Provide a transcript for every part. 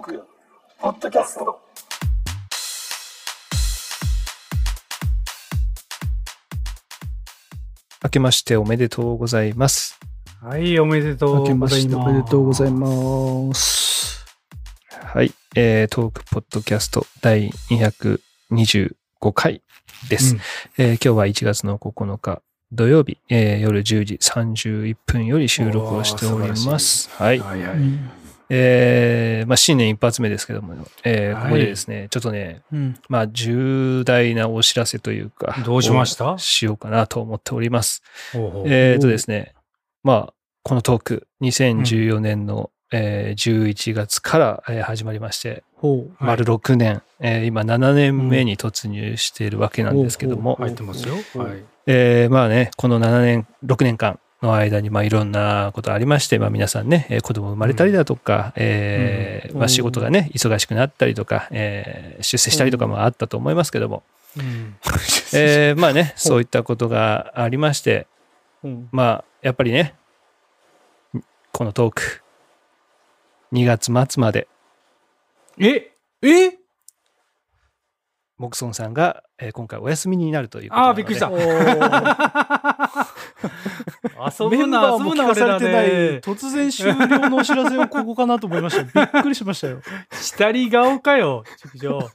ーク、ポッドキャスト。明けましておめでとうございます。はい、おめでとうございます。しておめでとうございます。はい。えー、トークポッドキャスト第225回です。うんえー今日は1月の9日土曜日、えー夜10時31分より収録をしております。はい。はいはい。うんえーまあ、新年一発目ですけども、えーはい。ここでですね、ちょっとね、うん。まあ、重大なお知らせというか、どうしました？をしようかなと思っております。えーとですね、まあ、このトーク、2014年の、えー11月から、えー始まりまして、丸6年、えー今7年目に突入しているわけなんですけども、入ってますよ。えーまあね、この7年、6年間の間に、まあいろんなことありまして、まあ皆さんね、えー子供生まれたりだとか、えーうん。まあ仕事がね、忙しくなったりとか、えー出世したりとかもあったと思いますけども、うん。えーまあね、そういったことがありまして、うん。まあ、やっぱりね、このトーク、2月末まで、ええ？モクソンさんが、えー今回お休みになるということなので。あーびっくりした 遊ぶな、遊ぶな、てない、で。突然終了のお知らせをここかなと思いました。びっくりしましたよ。下り顔かよ、畜生。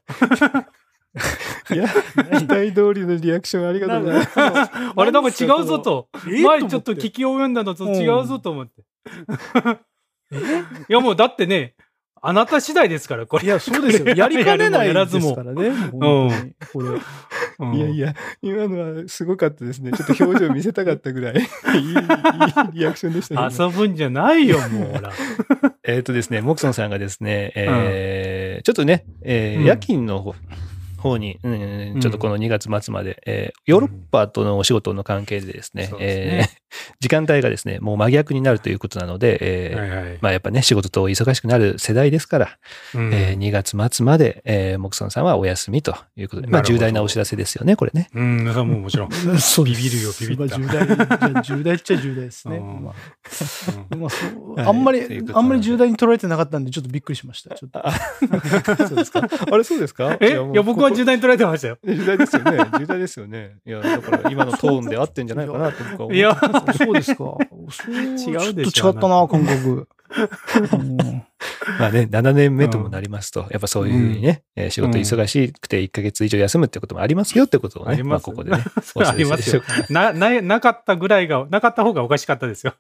いや、期待通りのリアクションありがとうございます。あれなんか違うぞと。え前ちょっと聞き及んだのと違うぞと思って。いやもうだってね、あなた次第ですから、これ。いや、そうですよ。やりかねないでやらずもすからね。もう本当にこれ。うんいやいや、今のはすごかったですね。ちょっと表情見せたかったぐらい、いいいいリアクションでしたね。今遊ぶんじゃないよ、もう、ほら。えっ、とですね、モクソンさんがですね、えーちょっとね、えーうん夜勤の方方に、うんちょっとこの2月末まで、えーヨーロッパとのお仕事の関係でですね、えー 時間帯がですね、もう真逆になるということなので、えーはいはい。まあやっぱね、仕事と忙しくなる世代ですから、うん。えー2月末まで、えーモクソンさんはお休みということで、まあ重大なお知らせですよね、これね。うん、それはもうもちろん。そうビビるよビビった。まあ重大、じゃあ重大っちゃ重大ですね。うん。まあまあんまりあんまり重大に捉えてなかったんで、ちょっとびっくりしました。ちょっと。そうですか。あれそうですか？え？いや、僕は重大に捉えてましたよ。重大ですよね。重大ですよね。いや、だから今のトーンで合ってんじゃないかな と僕は思いや、そうですか。違うでしょちょっと違ったな、感覚。うんまあね、7年目ともなりますと、やっぱそういうふうにね、えー仕事忙しくて1ヶ月以上休むってこともありますよってことをね、ありますあここでね、それありますよ。な、な、なかったぐらいが、なかった方がおかしかったですよ。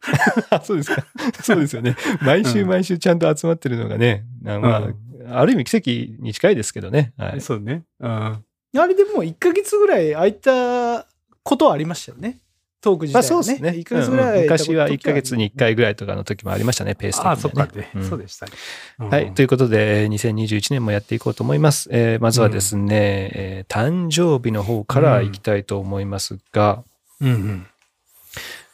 あそうですか。そうですよね。毎週毎週ちゃんと集まってるのがね、あまあ、うんある意味奇跡に近いですけどね。はい。そうね。うん。あれでも1ヶ月ぐらい空いたことはありましたよね。トーク自まあ体はね。そうですね。1ヶ月ぐらいうん昔は1ヶ月時に1回ぐらいとかの時もありましたね、ペース的には、ね。ああ、そっかで、うんそうでしたね。うんはい。ということで、えー2021年もやっていこうと思います。えーまずはですね、えー誕生日の方からいきたいと思いますが、うんうん。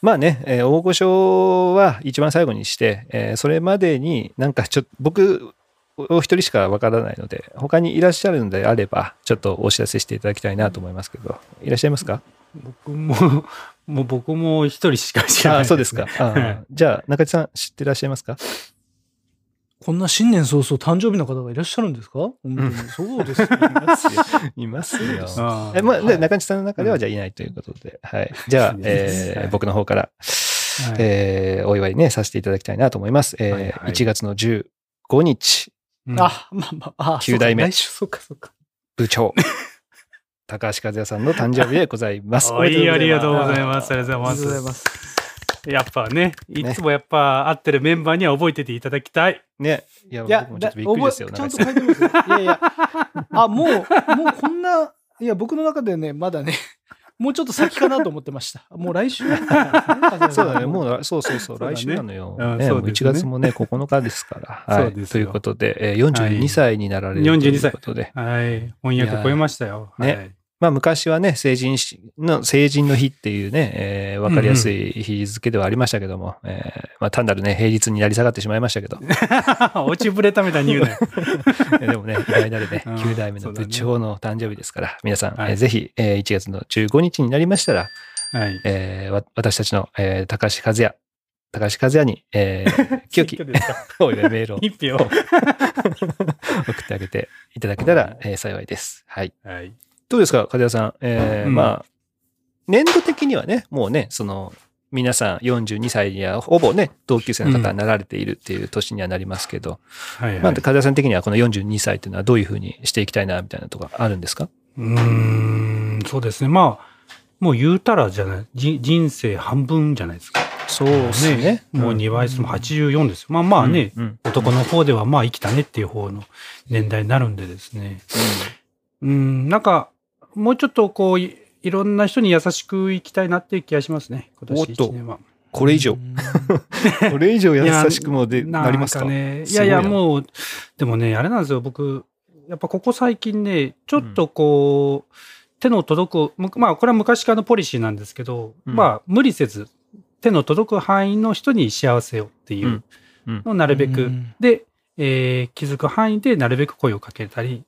まあね、えー大御所は一番最後にして、えーそれまでになんかちょっと、僕、お一人しかわからないので、他にいらっしゃるのであれば、ちょっとお知らせしていただきたいなと思いますけど、いらっしゃいますか？僕も、もう僕も一人しか知らない、あそうですか。。じゃあ、中地さん知ってらっしゃいますか？こんな新年早々誕生日の方がいらっしゃるんですか？本当に。そうですよ。いますよ。いますよ。あえまあ、ではい中地さんの中ではじゃあいないということで、はい。じゃあ、えーはい僕の方から、はいえーお祝いね、させていただきたいなと思います。えーはいはい1月の15日、うんあ、まあまあ、あ、九代目来週そうか、そうか。部長、高橋和也さんの誕生日でございます。おいありがとうございまます。ありがとうございま。すす。やっぱね、いつもやっぱ会ってるメンバーには覚えてていただきたい。す。ね。いや、いや僕もちょっとびっくりですよ。ちゃんと書いてますよ。いやいや。あ、もう、もうこんな、いや、僕の中でね、まだね、もうちょっと先かなと思ってました。もう来週ね そうだね、もう、そうそうそう、来週なのよ。うんね、もう1そうですね月もね、9日ですから。はい。ということで、えー42歳になられると42いうことで、はい。翻訳超えましたよ。いやーはいまあ昔はね、成人しの、成人の日っていうね、えーわかりやすい日付ではありましたけども、えーまあ単なるね、平日になり下がってしまいましたけど、落ちぶれたみたいに言うね。え でもね、偉大なるね、うん9代目の部長の誕生日ですから、皆さん、はいえーぜひ、えー1月の15日になりましたら、はい。えーわ私たちの、えー高橋和也、高橋和也に、えー、清き選挙ですか？お祝いメールを一票。送ってあげていただけたら、えー幸いです。はい。はい。どうですか、和也さん？えーうんまあ、年度的にはね、もうね、その、皆さん42歳にはほぼね、同級生の方になられているっていう年にはなりますけど、はい、はい。まあ、和也さん的にはこの42歳っていうのはどういうふうにしていきたいな、みたいなとかあるんですか？うーん、そうですね。まあ、もう言うたらじゃない、じ人生半分じゃないですか。そうですね。もう2倍数も84ですよ。まあまあね、うん。男の方ではまあ生きたねっていう方の年代になるんでですね。うん、なんか、もうちょっとこうい、いろんな人に優しく生きたいなっていう気がしますね。今年おっと。1年は。これ以上。う、ん。これ以上優しくもでなりますか？ね。いやいや、もう、でもね、あれなんですよ。僕、やっぱここ最近ね、ちょっとこう、手の届く、むまあ、これは昔からのポリシーなんですけど、うん。まあ、無理せず、手の届く範囲の人に幸せをっていううんうんのをなるべく、うん。で、えー気づく範囲でなるべく声をかけたり、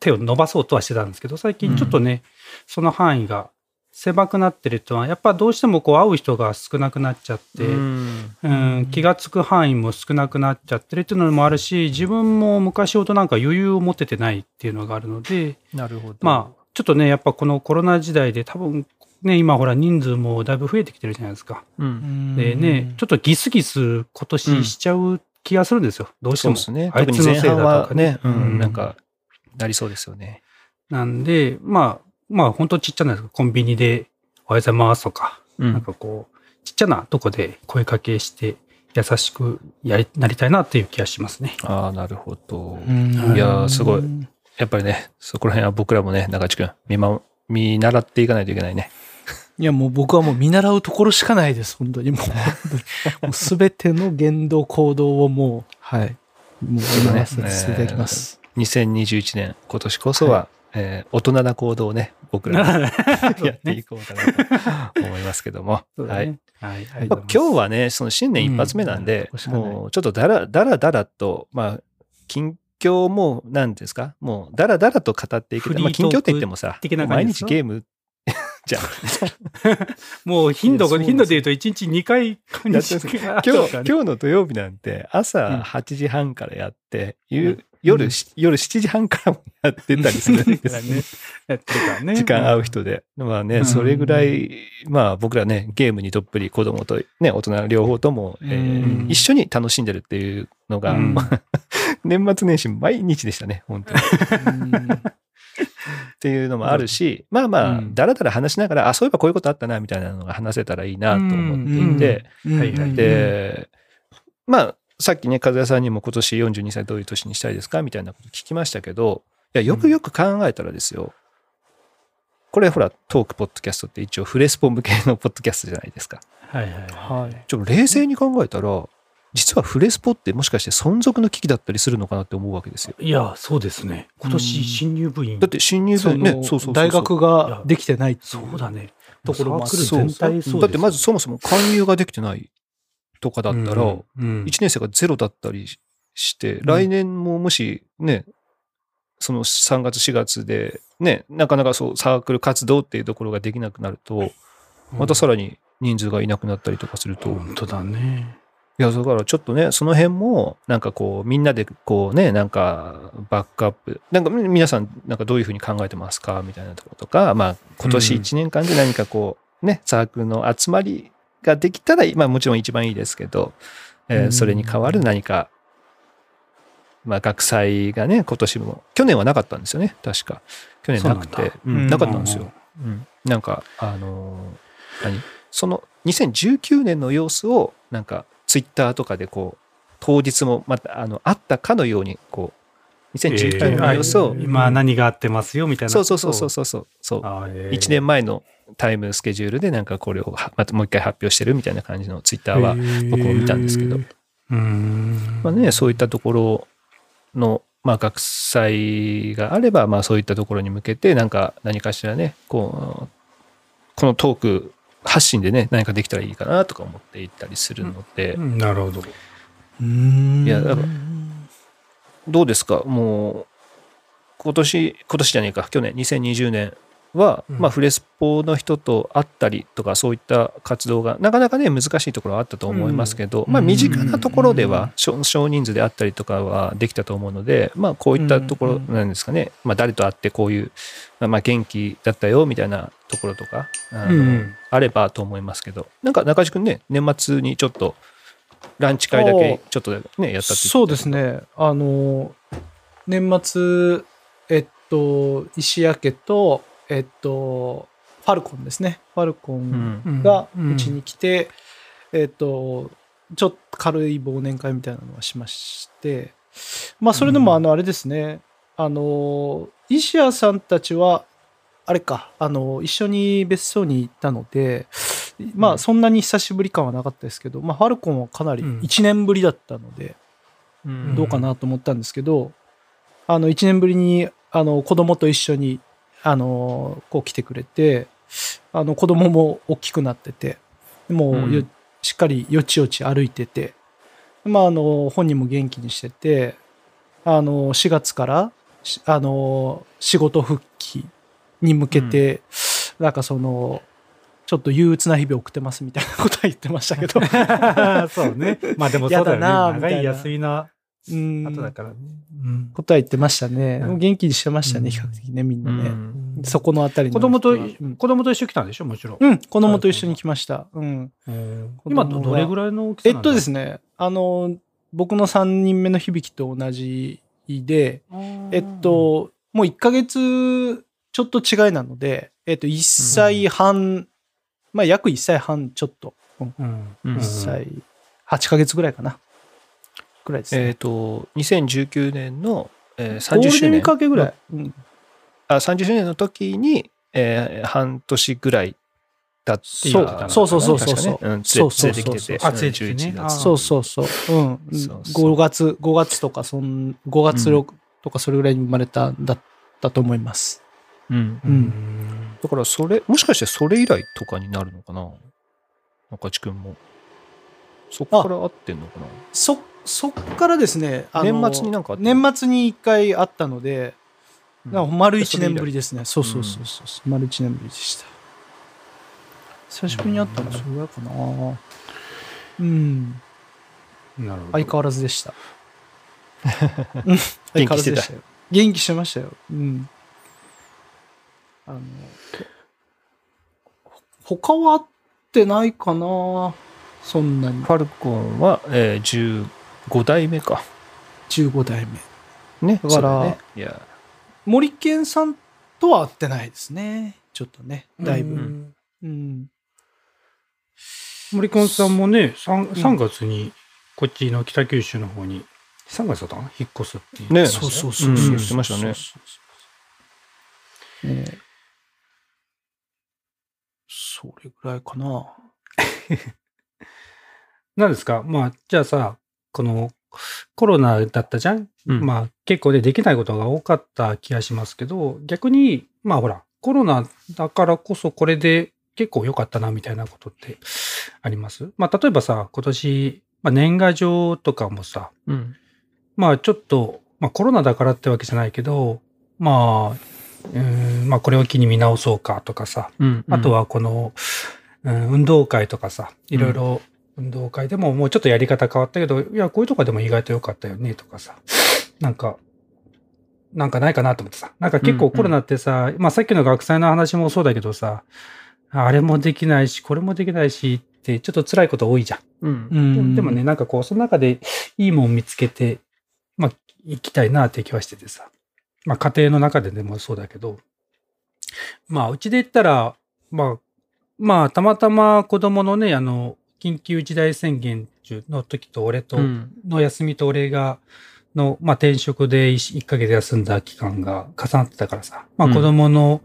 手を伸ばそうとはしてたんですけど、最近ちょっとね、その範囲が狭くなってるとは、やっぱどうしてもこう会う人が少なくなっちゃって、うんうん、気がつく範囲も少なくなっちゃってるっていうのもあるし、自分も昔ほどなんか余裕を持ててないっていうのがあるので、なるほど。まあ、ちょっとね、やっぱこのコロナ時代で多分ね、今ほら人数もだいぶ増えてきてるじゃないですか。うん。でね、ちょっとギスギス今年しちゃう気がするんですよ。どうしても。そうですね。あいつのせいだとかはね、ううんん、なんか、なりそうですよね。なんで、まあ、まあ本当ちっちゃなコンビニでおはようございますとか、うんなんかこう、ちっちゃなとこで声かけして優しくやり、なりたいなっていう気がしますね。ああ、なるほど。うんいやーすごいやっぱりね、そこら辺は僕らもね、中地君、見守、見習っていかないといけないね。いや、もう僕はもう見習うところしかないです。本当にもう、本当にもうすべての言動、行動をもう、はい。もう見習わせていただきます。2021年、今年こそは、えー大人な行動をね、僕ら やっていこうかなと思いますけども。ね。はい。はいまあ今日はね、その新年一発目なんで、うんもうちょっとだらだらだらと、まあ、近況も、なんですか、もうだらだらと語っていけた。まあ、近況って言ってもさ、毎日ゲーム じゃん。もう頻度頻度で言うと1日2回今日、今日の土曜日なんてうん。朝8時半からやって、ゆうん夜し、夜7時半からもやってたりするんですね。やってるからね。時間合う人で。まあね、うん。それぐらい、まあ僕らね、ゲームにどっぷり子供とね、大人両方とも、えーうん一緒に楽しんでるっていうのが、うん。年末年始毎日でしたね、本当に。っうん。ていうのもあるし、まあまあ、うん。だらだら話しながら、あ、そういえばこういうことあったな、みたいなのが話せたらいいなと思っていて、で、まあ、さっきね、和也さんにも今年42歳どういう年にしたいですかみたいなこと聞きましたけど、いや、よくよく考えたらですよ、これほら、トークポッドキャストって一応フレスポ向けのポッドキャストじゃないですか。はいはいははい。ちょっと冷静に考えたら、実はフレスポってもしかして存続の危機だったりするのかなって思うわけですよ。い。いや、そうですね。今年新入部員。だって新入部ね、そうそう。大学ができてないそうだね。ところもある全体そうだってまずそもそも勧誘ができてないとかだったら、うんうん。1年生がゼロだったりして、来年ももしね、その3月4月でね、なかなかそうサークル活動っていうところができなくなると、またさらに人数がいなくなったりとかすると、い本当だね。や、だからちょっとね、その辺も、なんかこう、みんなでこうね、なんかバックアップ、なんかみ皆さん、なんかどういうふうに考えてますか？みたいなところとか、まあ、今年1年間で何かこう、ね、サークルの集まりができたら、まあもちろん一番いいですけど、えーうん。それに代わる何か、まあ学祭がね、今年も、去年はなかったんですよね、確か。去年なくて、そうなんなかったんですよ。うん、なんか、あのー何？その2019年の様子を、なんか、ツイッターとかでこう、当日もまた、あの、あったかのように、こう、2019年の様子を、えー今何があってますよみたいな。そうそうそうそうそう。そう、そう1 1年前のタイムスケジュールでなんかこれをはまたもう一回発表してるみたいな感じのツイッターは僕も見たんですけど、うん。まあね、そういったところの、まあ、学祭があれば、まあ、そういったところに向けて、なんか何かしらね、こう、このトーク発信でね、何かできたらいいかなとか思っていったりするので、うんなるほど。うんいやだからどうですか？もう、今年、今年じゃねえか、去年、2020年、は、うん。まあ、フレスポの人と会ったりとかそういった活動がなかなかね難しいところはあったと思いますけど、うんまあ、身近なところでうんは少少人数であったりとかはできたと思うので、まあ、こういったところうんなんですかね、まあ、誰と会ってこういう、まあ、元気だったよみたいなところとかあの、うんあればと思いますけど。なんか中地君ね年末にちょっとランチ会だけちょっとねやったってそうですね。あの、年末、えっと、石焼けと、えっと、ファルコンですね。ファルコうンん。がうん。うちに来て、えっと、ちょっと軽い忘年会みたいなのはしまして、まあ、それでも、うんあの、あれですね、あの、石谷さんたちは、あれか、あの、一緒に別荘に行ったので、まあ、うん。そんなに久しぶり感はなかったですけど、まあ、ファルコンはかなりうん。1年ぶりだったので、うん。どうかなと思ったんですけど、あの、1年ぶりに、あの、子供と一緒に、あの、こう来てくれて、あの、子供も大きくなってて、もう、うんよしっかりよちよち歩いてて、まあ、あの、本人も元気にしてて、あの、4月から、しあの、仕事復帰に向けて、なんかその、ちょっと憂鬱な日々を送ってますみたいなことは言ってましたけど、そうね。まあでもそうだよね。長い休みなうん後だからね。うんことは言ってましたね。うん元気にしてましたね、うん比較的ね、みんうなね。んそこのあたりの子供と、子供と一緒に来たんでしょ？もちろん。うん、子供と一緒に来ました。うん。今どどれぐらいの大きさえっとですね。ね、あの、僕の3人目の響と同じで、えっと、もう1ヶ月ちょっと違いなので、えっと、1歳半、まあ約1歳半ちょっと、うん1歳8ヶ月ぐらいかな。ぐらいですね。えっ、と、2019年の、えー、30ゴールデンウィー周年ク明けぐらい。うんあ30周年の時に、えー半年ぐらいだってそうそうそうそうそう確かねうん、そうそう連れてきてて。あ連れてきてね11あ月。そうそうそう。うん。そうそう5月、5月とか、そん、5月うん6とかそれぐらいに生まれたんだったと思います。うんう。うんん。だから、それ、もしかしてそれ以来とかになるのかな中地君も。そこから会ってんのかなそ、そっからですね、年末になんか年末に一回会ったので、うん丸1それ以来年ぶりですね。そうそうそうそう。丸1年ぶりでした。久しぶりに会ったの？それぐらいかな。うん。なるほど。相変わらずでした。うん相変わらずでしたよ。元気してましたよ。うん。あの、ほ他は会ってないかなそんなに。ファルコンは、えー、15代目か。15代目。ね。だからねいや、森健さんとは会ってないですね。ちょっとね。だいぶ。うんうん。森君さんもね、3, 3月にこっちの北九州の方に、3月だったかな？引っ越すっていう。ねそうそううんそうそう。言ってましたねそうそうそうねえそれぐらいかな。なんですか？まあ、じゃあさ、このコロナだったじゃん、うんまあ結構でできないことが多かった気がしますけど、逆に、まあほら、コロナだからこそこれで結構良かったなみたいなことってあります？まあ例えばさ、今年、まあ、年賀状とかもさ、うん。まあちょっと、まあコロナだからってわけじゃないけど、まあ、うーんまあこれを機に見直そうかとかさ、うん。あとはこの、うん運動会とかさ、いろいろ運動会でももうちょっとやり方変わったけど、いや、こういうとこでも意外と良かったよねとかさ、なんか、なんかないかなと思ってさ、なんか結うんうん構コロナってさ、まあさっきの学祭の話もそうだけどさ、あれもできないし、これもできないしって、ちょっと辛いこと多いじゃん。うん。でもでもね、、なんかこう、その中でいいもん見つけて、まあ、行きたいなって気はしててさ。まあ、家庭の中ででもそうだけど、まあ、うちで言ったら、まあ、まあ、たまたま子供のね、あの、緊急事態宣言中の時と俺と、うん。の休みと俺が、の、まあ、転職で 1, ヶ月休んだ期間が重なってたからさ、まあ、うん子供の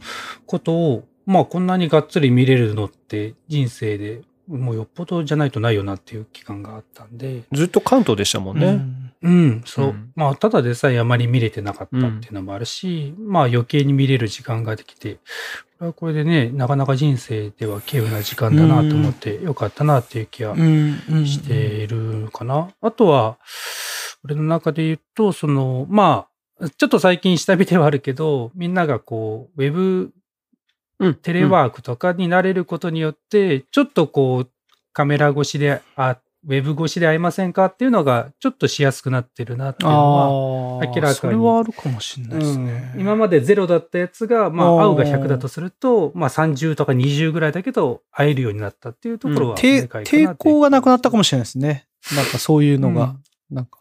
ことを、まあ、こんなにがっつり見れるのって人生でもうよっぽどじゃないとないよなっていう期間があったんで、ずっと関東でしたもんね。うんうん、そう。うんまあ、ただでさえあまり見れてなかったっていうのもあるし、まあ余計に見れる時間ができて、これはこれでね、なかなか人生では稀有な時間だなと思って、よかったなっていう気はしているかな。あとは、俺の中で言うと、その、まあ、ちょっと最近下火ではあるけど、みんながこう、ウェブうん。テレワークとかになれることによって、ちょっとこう、カメラ越しで、あ、ウェブ越しで会いませんかっていうのが、ちょっとしやすくなってるなっていうのは、明らかにそれはあるかもしれないですね。うん今までゼロだったやつが、まあ、会うが100だとすると、まあ、30とか20ぐらいだけど、会えるようになったっていうところは、抵でかいかなって抵抗がなくなったかもしれないですね。なんかそういうのがうん、なんか。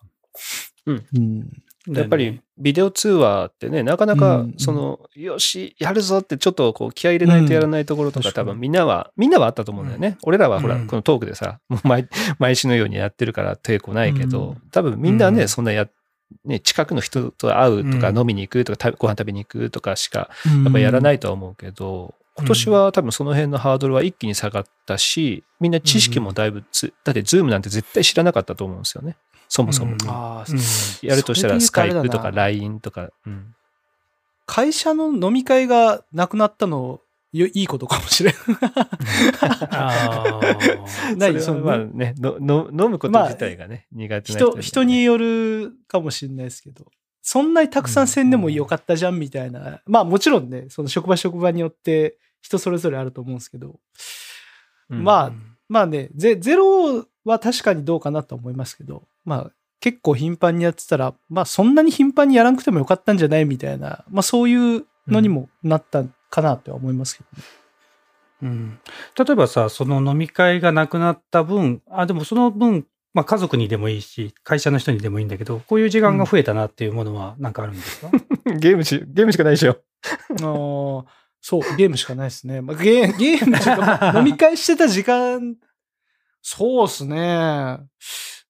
うんうん。やっぱり、ビデオ通話ってね、なかなかうん、その、よし、やるぞってちょっとこう気合い入れないとやらないところとか、うん多分みんなは、みんなはあったと思うんだよね。俺らはほら、うん。このトークでさ、もう毎毎週のようにやってるから抵抗ないけど、うん。多分みんなね、うん。そんなや、ね、近くの人と会うとか、うん。飲みに行くとか、たご飯食べに行くとかしか、やっぱやらないとは思うけど、今年は多分その辺のハードルは一気に下がったし、みんな知識もだいぶつ、だってズームなんて絶対知らなかったと思うんですよね。そもそも。うんああ、うん。やるとしたらスカイプとか LINE とか。うん。会社の飲み会がなくなったの、よいいことかもしれ ないそれはまあね、のの飲むことまあ自体がね、苦手な人人、人によるかもしれないですけど、そんなにたくさんせんでもよかったじゃんみたいな。まあもちろんね、その職場職場によって人それぞれあると思うんですけど、うん。まあまあね、ゼゼロは確かにどうかなと思いますけど、まあ結構頻繁にやってたら、まあそんなに頻繁にやらなくてもよかったんじゃないみたいな、まあそういうのにもなったかなとは思いますけどね。うん例えばさ、その飲み会がなくなった分、あ、でもその分、まあ家族にでもいいし、会社の人にでもいいんだけど、こういう時間が増えたなっていうものはなんかあるんですか、ゲームし、ゲームしかないでしょ。あーそう、ゲームしかないですね。まあ、ゲーゲームか、まあ飲み会してた時間、そうっすね。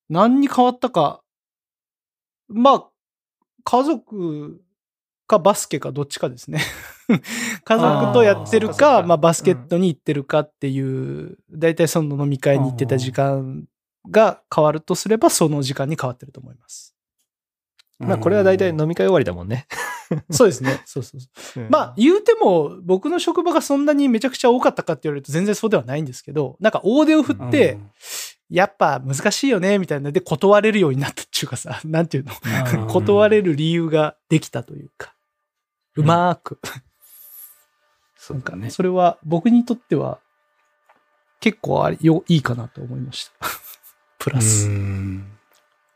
何に変わったか。まあ、家族かバスケかどっちかですね。家族とやってるかまあバスケットに行ってるかっていう、大体その飲み会に行ってた時間が変わるとすれば、その時間に変わってると思います。まあこれは大体飲み会終わりだもんね。そうですね。そうそうそう。まあ、言うても、僕の職場がそんなにめちゃくちゃ多かったかって言われると全然そうではないんですけど、なんか大手を振って、うんやっぱ難しいよね、みたいな。で断れるようになったっていうかさ、なんていうの、断れる理由ができたというか、うまーく。そうだね。それは僕にとっては結構ありよいいかなと思いました。プラス。うん。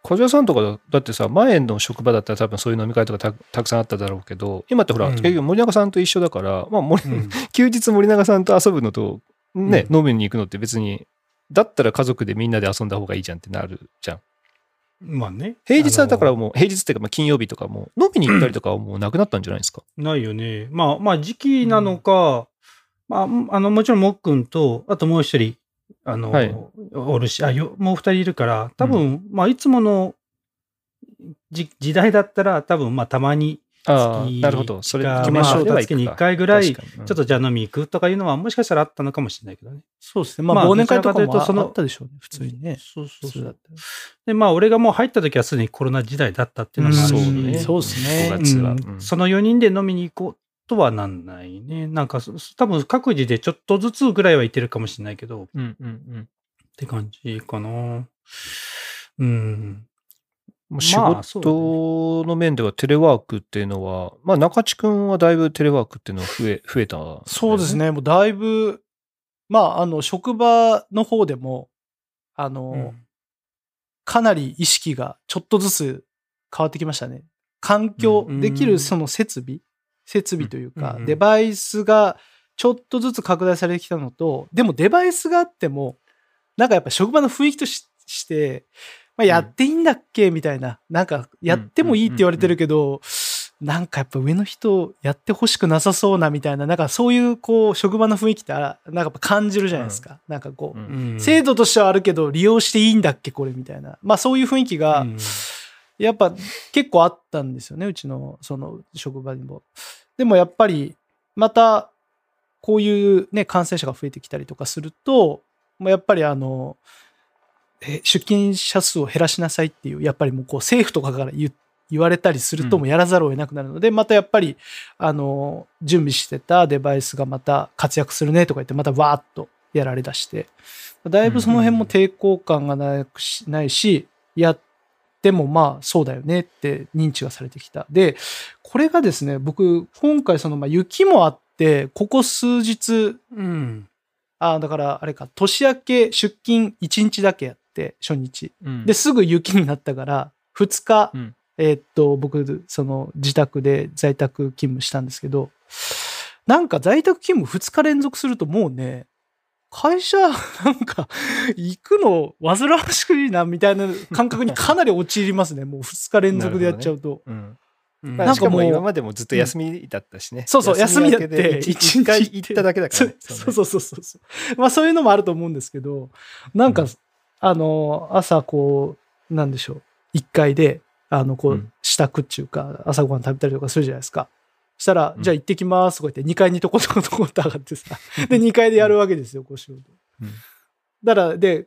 小島さんとかだだってさ、前の職場だったら多分そういう飲み会とかたたくさんあっただろうけど、今ってほら、うん。結局森永さんと一緒だから、まあ森、うん。休日森永さんと遊ぶのと、ね、う飲みに行くのって別に、だったら家族でみんなで遊んだ方がいいじゃんってなるじゃん。まあね。平日はだからもう、平日っていうかまあ金曜日とかも、飲みに行ったりとかはもうなくなったんじゃないですか？ないよね。まあ、まあ、時期なのか、まあ、あの、もちろんもっくんと、あともう一人、あの、はいおるし、あ、よもう二人いるから、多分、まあ、いつものじ時代だったら、多分、まあ、たまに、あなるほど。それが行きましょうでは行くかまあ月に一回ぐらいちょっとじゃあ飲み行くとかいうのは、もしかしたらあったのかもしれないけどね。そうですね。まあ、まあ忘年会とかのあったでしょうね。普通にね。そうそうそうで、まあ、俺がもう入った時はすでにコロナ時代だったっていうのもあるし、そうねそうですね5月は。その4人で飲みに行こうとはなんないね。なんかそ、多分各自でちょっとずつぐらいはいてるかもしれないけど、っうんうんうん。て感じかな。うん。仕事の面ではテレワークっていうのは、まあ中地君はだいぶテレワークっていうのは増え、増えた、そうです。ね。もうだいぶ、まあ、あの、職場の方でも、あの、かなり意識がちょっとずつ変わってきましたね。環境、うんできるその設備、設備というか、うんデバイスがちょっとずつ拡大されてきたのと、でもデバイスがあっても、なんかやっぱ職場の雰囲気としして、まあ、やっていいんだっけ？みたいな。なんか、やってもいいって言われてるけど、なんかやっぱ上の人やってほしくなさそうなみたいな、なんかそういうこう職場の雰囲気ってあなんかやっぱ感じるじゃないですか。なんかこう、うんうん制度としてはあるけど利用していいんだっけ？これみたいな。まあそういう雰囲気がうんやっぱ結構あったんですよね。うちのその職場にも。でもやっぱりまたこういうね感染者が増えてきたりとかすると、もうやっぱりあの、え出勤者数を減らしなさいっていう、やっぱりもうこう政府とかから言言われたりするとうんもうやらざるを得なくなるので、またやっぱりあの準備してたデバイスがまた活躍するねとか言ってまたわーっとやられだしてだいぶその辺も抵抗感がなくしないしやってもまあそうだよねって認知がされてきた。でこれがですね僕今回そのまあ雪もあっって、ここ数日、うん。あだからあれか、年明け出勤1日だけやって、初日。うんで、すぐ雪になったから、2日、うんえーっと、僕、その自宅で在宅勤務したんですけど、なんか在宅勤務2日連続するともうね、会社、なんか、行くの煩わしくいいな、みたいな感覚に かなり陥りますね。もう2日連続でやっちゃうと。なんかもう今までもずっと休みだったしね。そうそう、休みだって、一回行っただけだからね。そうそうそうそうそう。まあそういうのもあると思うんですけど、なんか、うんあの、朝こう、なんでしょう、1階で、あの、こう、うん支度っていうか、朝ごはん食べたりとかするじゃないですか。そしたら、うんじゃあ行ってきますとか言って、2階にトコトコトコって上がってさ、で、2階でやるわけですよ、こう仕事。うんだから、で、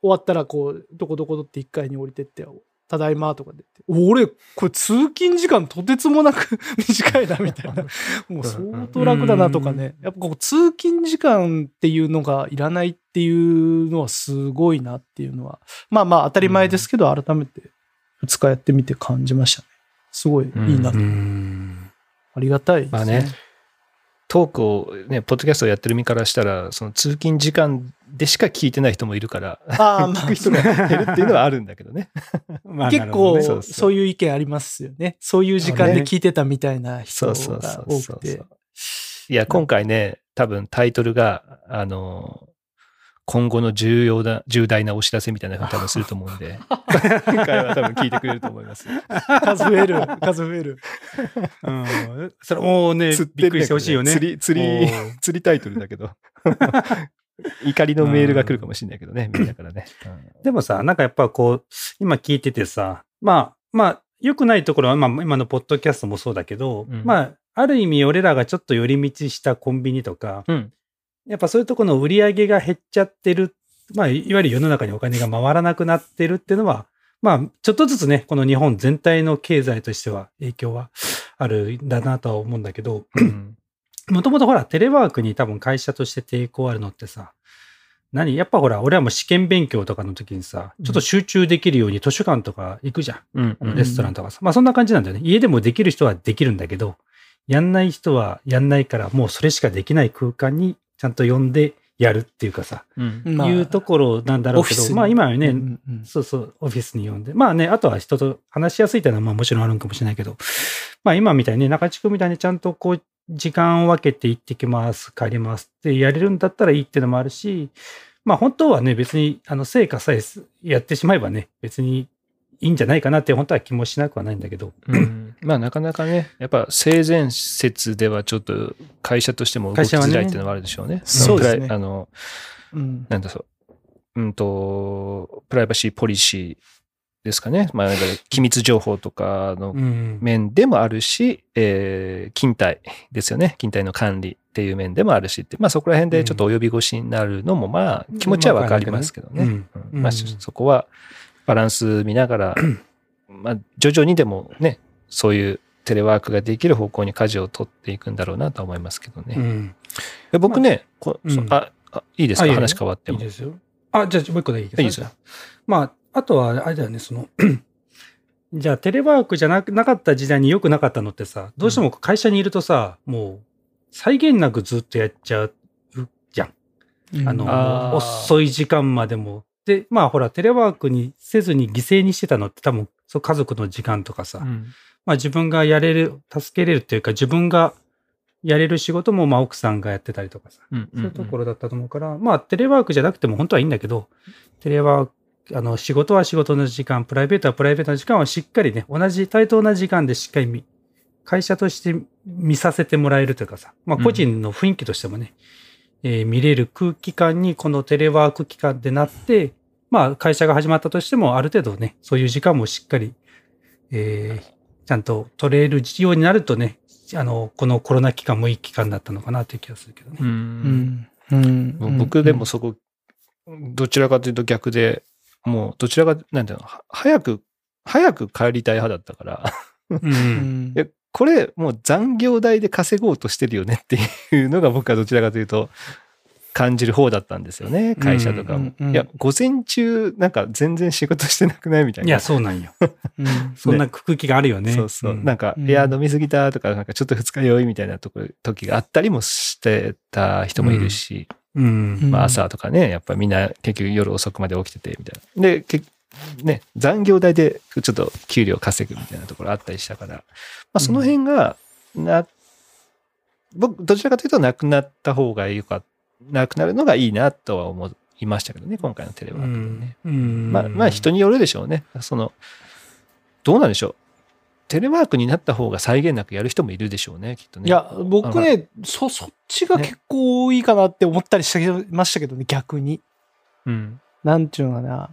終わったら、こう、どこどこどって1階に降りてって、ただいまとかで言って、俺、これ通勤時間とてつもなく 短いな、みたいな。もう相当楽だなとかね。やっぱこう通勤時間っていうのがいらないっていうのはすごいなっていうのは、まあまあ当たり前ですけど、改めて2日やってみて感じましたね。すごいいいな、うん。ありがたいですね。まあねトークをね、ポッドキャストをやってる身からしたら、その通勤時間でしか聞いてない人もいるから、ああ、まあ聞く人が減るっていうのはあるんだけどね。まあ結構そうそうそういう意見ありますよね。そういう時間で聞いてたみたいな人そうそうがそうそう多くて。いや、今回ね、多分タイトルが、あの、今後の重要な、重大なお知らせみたいなふうに多分すると思うんで、今回は多分聞いてくれると思います。数増える、数増える。うん。それ、もうね、びっくりしてほしいよね。釣り、釣り 釣りタイトルだけど。怒りのメールが来るかもしれないけどね、みんなからね。でもさ、なんかやっぱこう、今聞いててさ、まあ、まあ、良くないところは、まあ、今のポッドキャストもそうだけど、うんまあ、ある意味俺らがちょっと寄り道したコンビニとか、うん。やっぱそういうところの売り上げが減っちゃってる、まあ、いわゆる世の中にお金が回らなくなってるっていうのは、まあ、ちょっとずつね、この日本全体の経済としては影響はあるんだなとは思うんだけど、うんもともとほら、テレワークに多分会社として抵抗あるのってさ、何？やっぱほら、俺はもう試験勉強とかの時にさ、ちょっと集中できるように図書館とか行くじゃん。うんあのレストランとかさ。まあそんな感じなんだよね。家でもできる人はできるんだけど、やんない人はやんないから、もうそれしかできない空間にちゃんと呼んでやるっていうかさ、うん。まあ。いうところなんだろうけど、オフィスに。まあ今はね、うんうんそうそう、オフィスに呼んで。まあね、あとは人と話しやすいっていうのはまあもちろんあるんかもしれないけど、まあ今みたいにね、中地区みたいにちゃんとこう、時間を分けて行ってきます、帰りますってやれるんだったらいいっていうのもあるし、まあ本当はね、別に、あの、成果さえやってしまえばね、別にいいんじゃないかなって本当は気もしなくはないんだけど、うんまあなかなかね、やっぱ性善説ではちょっと会社としても動きづらいっていうのはあるでしょうね。そうですねあの、うんなんだそう、うんと、プライバシーポリシーですかね。まあ、だから機密情報とかのうん。面でもあるし、えー勤怠ですよね。勤怠の管理っていう面でもあるしって、まあそこら辺でちょっと及び腰になるのも、まあ気持ちはわかりますけどね。うんうんまあうんそこはバランス見ながら、まあ徐々にでもね、そういうテレワークができる方向に舵を取っていくんだろうなとは思いますけどね。うん。え僕ね、こうんそああ、いいですか？話変わっても。いいですよ。あ、じゃあもう一個でいいですか？いいですよ。まあ、あとは、あれだよね、その、じゃあテレワークじゃなくなかった時代に良くなかったのってさ、どうしても会社にいるとさ、もう、際限なくずっとやっちゃうじゃん。あの、遅い時間までも。で、まあほら、テレワークにせずに犠牲にしてたのって多分、そう家族の時間とかさ、うん。まあ自分がやれる、助けれるっていうか、自分がやれる仕事もまあ奥さんがやってたりとかさ、うんそういうところだったと思うから、まあ、テレワークじゃなくても本当はいいんだけど、テレワーク、あの、仕事は仕事の時間、プライベートはプライベートの時間はしっかりね、同じ対等な時間でしっかり見、会社として見させてもらえるというかさ、まあ、うん個人の雰囲気としてもね、えー見れる空気感にこのテレワーク期間でなって、まあ、会社が始まったとしても、ある程度ね、そういう時間もしっかり、えーちゃんと取れるようになるとね、あの、このコロナ期間もいい期間だったのかなという気がするけどね。ううん。ん。うん。僕でもそこ、どちらかというと逆で、もうどちらか、なんていうの、は早く、早く帰りたい派だったから、う。うん これもう残業代で稼ごうとしてるよねっていうのが僕はどちらかというと、感じる方だったんですよね、会社とかも。いや、午前中、なんか全然仕事してなくないみたいな。いや、そうなんよ。うんそんな空気があるよね。そうそう。んなんか、うんいや、飲みすぎたとか、なんかちょっと二日酔いみたいなとこ時があったりもしてた人もいるし、うん。うんまあ朝とかね、やっぱみんな結局夜遅くまで起きてて、みたいな。で、けね、残業代でちょっと給料稼ぐみたいなところあったりしたから、まあその辺が、な、僕、どちらかというとなくなった方がいいか、なくなるのがいいなとは思いましたけどね、今回のテレワークでね。うんまあ、まあ人によるでしょうね。その、どうなんでしょう。テレワークになった方が際限なくやる人もいるでしょうね、きっとね。いや、僕ね、そ、そっちが結構いいかなって思ったりしてましたけどね、逆に。うん。なんていうのかな。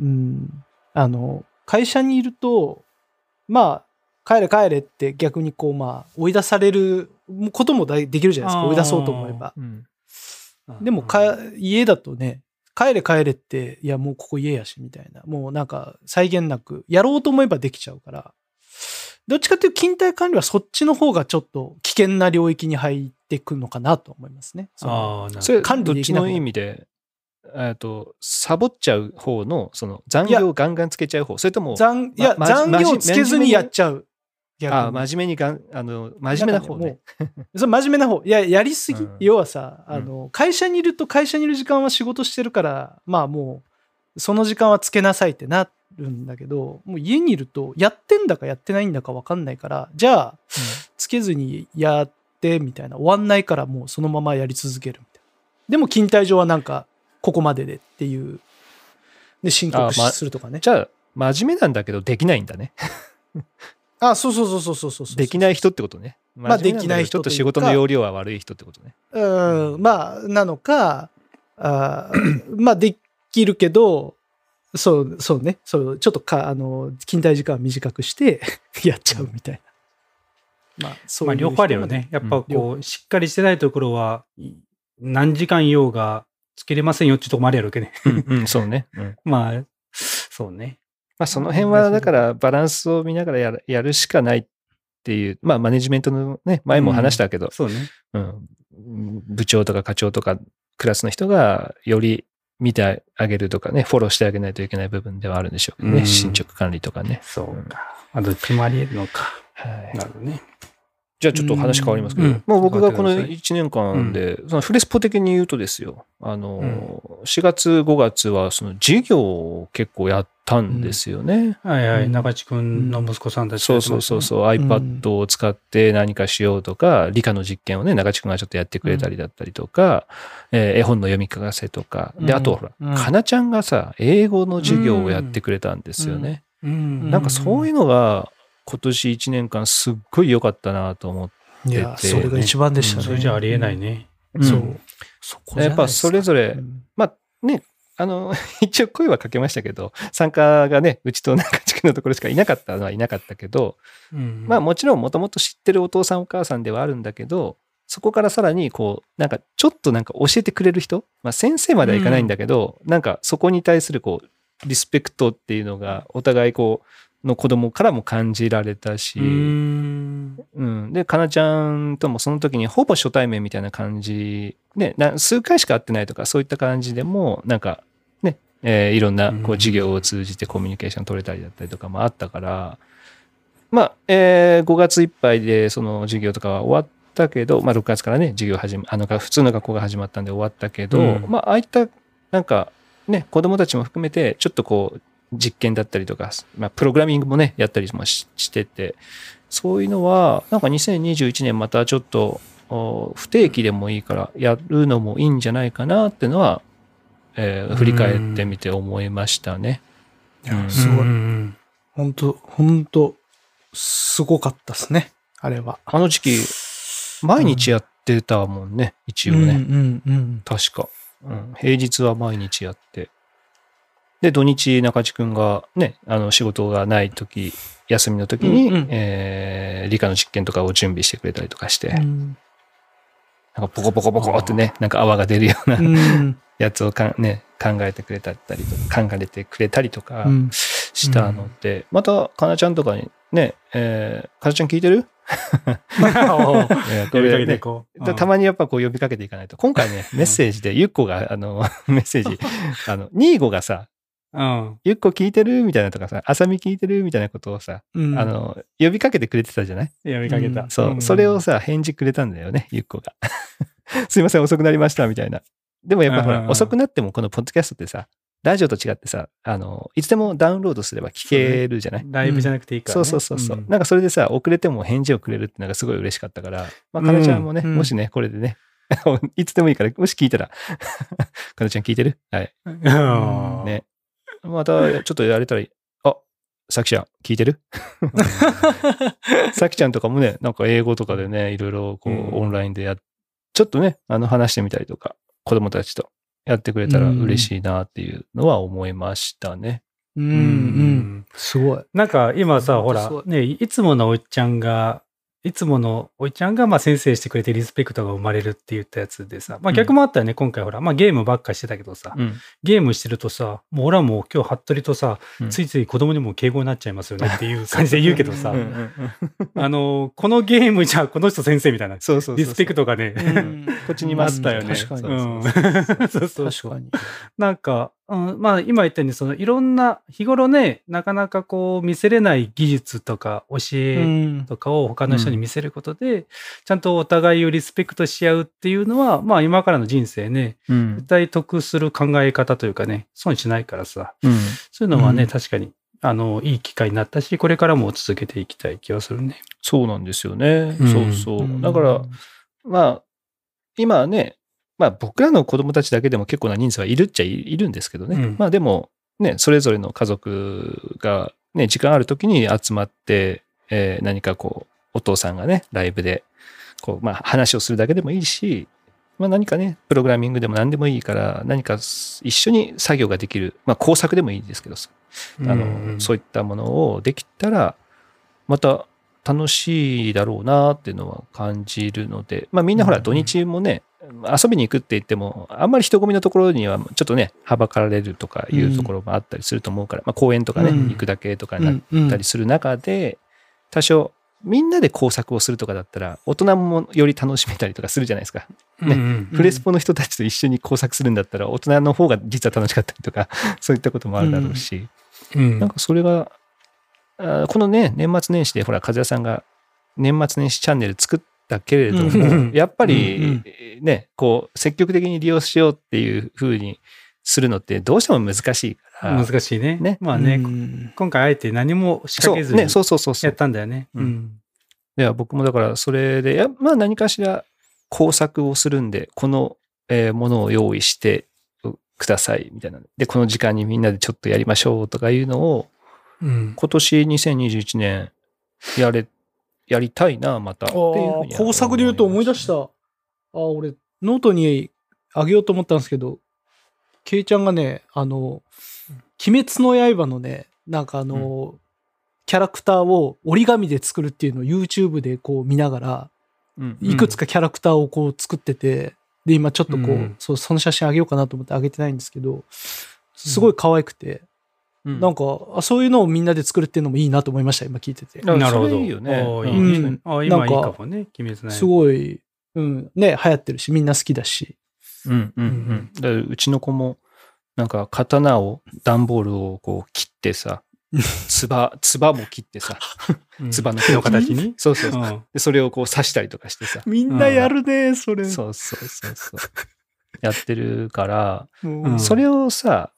うん。あの、会社にいると、まあ、帰れ帰れって逆にこう、まあ、追い出されることもできるじゃないですか。追い出そうと思えば。うん。でもか、家だとね、帰れ帰れって、いや、もうここ家やし、みたいな。もうなんか、際限なく、やろうと思えばできちゃうから、どっちかというと、勤怠管理はそっちの方がちょっと危険な領域に入ってくるのかなと思いますね。ああ、なるほどそれ、管理どっちのできなくなる意味で、えっと、サボっちゃう方の、その、残業をガンガンつけちゃう方、それとも、残いや、ま残業をつけずにやっゃちゃう。あ真面目にがん、あの、真面目な方ね。。そう真面目な方。いや、やりすぎ。うん要はさ、あの、会社にいると会社にいる時間は仕事してるから、まあもう、その時間はつけなさいってなるんだけど、もう家にいると、やってんだかやってないんだか分かんないから、じゃあ、つけずにやって、みたいな。終わんないからもうそのままやり続けるみたいな。でも、勤怠上はなんか、ここまででっていう。で、申告するとかね。じゃあ、真面目なんだけど、できないんだね。あ、そうそうそうそうそうそうそう。できない人ってことね。まあできない人とというか仕事の容量は悪い人ってことね。うん、まあ、なのか、あー まあ、できるけど、そう、そうね、そう、ちょっとか、あの、勤怠時間を短くして、やっちゃうみたいな。まあ、そうまあ、いう両方あるよね。やっぱこう、しっかりしてないところは、何時間いようがつけれませんよっていうところもあるやろうけどね。うん、うん、そうね。うん。まあ、そうね。まあ、その辺は、だから、バランスを見ながらやるやるしかないっていう、まあ、マネジメントのね、前も話したけど、そうね。うん、部長とか課長とか、クラスの人が、より見てあげるとかね、フォローしてあげないといけない部分ではあるんでしょうけどね、うん進捗管理とかね。そうか。まあ、どっちもあり得るのか。はいなるほどね。じゃあちょっと話変わりますけど、うん。もう僕がこの頑張ってください。1年間で、そのフレスポ的に言うとですよ、あの、4月5月はその授業を結構やったんですよね。はいはい。うん。中地君の息子さんたちそうそうそうそう、iPad を使って何かしようとか、理科の実験をね、中地君がちょっとやってくれたりだったりとか、えー絵本の読み聞かせとか、で、うん。あとほら、うん。かなちゃんがさ、英語の授業をやってくれたんですよね。う。うん。なんかそういうのが今年1年間すっごい良かったなと思って、いや、てそれが一番でしたね。それじゃありえないね。そう。ん。う。そこじゃないですか。やっぱそれぞれうん。まあね、あの、一応声はかけましたけど、参加がね、うちと中地区のところしかいなかったのはいなかったけど、うん。まあもちろんもともと知ってるお父さんお母さんではあるんだけど、そこからさらにこう、なんかちょっとなんか教えてくれる人、まあ先生まではいかないんだけど、なんかそこに対するこう、リスペクトっていうのがお互いこう、の子供からも感じられたし、うん。うん。で、かなちゃんともその時にほぼ初対面みたいな感じ、ね、な数回しか会ってないとか、そういった感じでも、なんか、ね、えーいろんな、こう、うん授業を通じてコミュニケーション取れたりだったりとかもあったから、まあ、えー5月いっぱいでその授業とかは終わったけど、まあ、6月からね、授業始め、あの、普通の学校が始まったんで終わったけど、うんまあ、ああいった、なんか、ね、子供たちも含めて、ちょっとこう、実験だったりとか、まあ、プログラミングもね、やったりもししてて、そういうのは、なんか2021年またちょっと、お不定期でもいいからやるのもいいんじゃないかなっていうのは、えー振り返ってみて思いましたね。いやうんすごい。うん本当本当すごかったですね。あれは。あの時期、毎日やってたもんね、一応ね。うんうんうん。確か、うん。平日は毎日やって。で、土日、中地くんがね、あの、仕事がない時、休みの時に、うんうん。えー理科の実験とかを準備してくれたりとかして、うん。なんかポコポコポコってね、なんか泡が出るようなうん。やつをかん、ね、考えてくれたりとか、考えてくれたりとかうん。したので、また、かなちゃんとかにね、えー、かなちゃん聞いてる？こ呼びかけていれねこう。たたまにやっぱこう呼びかけていかないと。今回ね、メッセージでゆっこが、あの、メッセージ、あの、ニーゴがさ、うん。ゆっこ聞いてる？みたいなとかさ、あさみ聞いてる？みたいなことをさ、うん。あの、呼びかけてくれてたじゃない？呼びかけた。うん。そう、ん。それをさ、返事くれたんだよね、ゆっこが。すいません、遅くなりました、みたいな。でもやっぱほら、遅くなってもこのポッドキャストってさ、ラジオと違ってさ、あの、いつでもダウンロードすれば聞けるじゃない？ライブじゃなくていいから、そうね。そうそうそう、ん。なんかそれでさ、遅れても返事をくれるってのがすごい嬉しかったから、まあ、かなちゃんもね、うん。もしね、これでね、いつでもいいから、もし聞いたら、かなちゃん聞いてる？はい。うん。ね。また、ちょっとやれたらいい。あ、さきちゃん、聞いてる？さきちゃんとかもね、なんか英語とかでね、いろいろこう、うんオンラインでやっ、ちょっとね、あの、話してみたりとか、子供たちとやってくれたら嬉しいなっていうのは思いましたね。うん、う。うんん。すごい。なんか今さ、ほらね、いつものおいちゃんが、いつものおいちゃんがまあ先生してくれてリスペクトが生まれるって言ったやつでさ、まあ逆もあったよね、今回ほら、まあゲームばっかしてたけどさ、うん。ゲームしてるとさ、もう俺はもう今日服部とさ、うん。ついつい子供にも敬語になっちゃいますよね っていう感じで言うけどさうん、うんうんあの、このゲームじゃこの人先生みたいな、そうそうリスペクトがね、うん。こっちにいますあったよね。確かにうんそうそうそう。そうそうそう。確かに。なんか、うん、まあ今言ったように、そのいろんな、日頃ね、なかなかこう見せれない技術とか教うえん。とかを他の人に見せることで、ちゃんとお互いをリスペクトし合うっていうのは、まあ今からの人生ね、うん絶対得する考え方というかね、損しないからさ、うんそういうのはね、うん確かに、あの、いい機会になったし、これからも続けていきたい気がするね。そうなんですよね。うんそうそう。だから、まあ、今はね、まあ僕らの子供たちだけでも結構な人数はいるっちゃいるんですけどね。うん。まあでも、ね、それぞれの家族がね、時間ある時に集まって、えー何かこう、お父さんがね、ライブで、こう、まあ話をするだけでもいいし、まあ何かね、プログラミングでも何でもいいから、何か一緒に作業ができる、まあ工作でもいいですけどさ、あの、そういったものをできたら、また楽しいだろうなっていうのは感じるので、まあみんなほらうん土日もね、遊びに行くって言っても、あんまり人混みのところにはちょっとね、はばかられるとかいうところもあったりすると思うから、まあ公園とかね、うん。行くだけとかにうなんったりする中で、多少みんなで工作をするとかだったら、大人もより楽しめたりとかするじゃないですか。ねねフレスポの人たちと一緒に工作するんだったら、大人の方が実は楽しかったりとか、そういったこともあるだろうし、うん。なんかそれが、あーこのね、年末年始で、ほら、和也さんが年末年始チャンネル作ったけれどうんも、やっぱうんうり、ね、こう、積極的に利用しようっていう風にするのって、どうしても難しいから。難しいね。ねまあね、うん今回あえて何も仕掛けずにそうね、そうそうそうそやっう。たんだよね。うんうんいや、僕もだから、それで、やまあ何かしら工作をするんで、この、えーものを用意してください、みたいな。で、この時間にみんなでちょっとやりましょうとかいうのを、うん。今年2021年やれ、やりたいな、また。っていうふう工作で言うと思い出した。ああ、俺、ノートにあげようと思ったんですけど、ケイちゃんがね、あの、鬼滅の刃のね、なんかあの、キャラクターを折り紙で作るっていうのを YouTube でこう見ながら、うん。いくつかキャラクターをこう作ってて、で、今ちょっとこう、うん。その写真あげようかなと思ってあげてないんですけど、すごい可愛くて、うんなんか、あそういうのをみんなで作るっていうのもいいなと思いました、今聞いてて。あなるほど。いいよねああいいうんねああ今いいなんかかもね、鬼滅の刃すごい、うん、ね、流行ってるし、みんな好きだし。うんうんうん。うちの子も、なんか刀を、段ボールをこう切ってさ、つば、つばも切ってさ、うんつばの木の形にそうそうそう。うんで、それをこう刺したりとかしてさ、みんなやるね、それ。そうそうそうそう。やってるから、それをさ、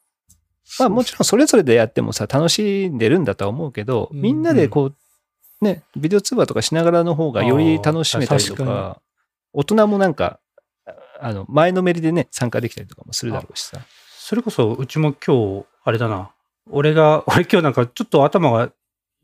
まあもちろんそれぞれでやってもさ、楽しんでるんだとは思うけど、うんみんなでこう、ね、ビデオ通話とかしながらの方がより楽しめたりとかか、大人もなんか、あの、前のめりでね、参加できたりとかもするだろうしさ。それこそ、うちも今日、あれだな。俺が、俺今日なんかちょっと頭が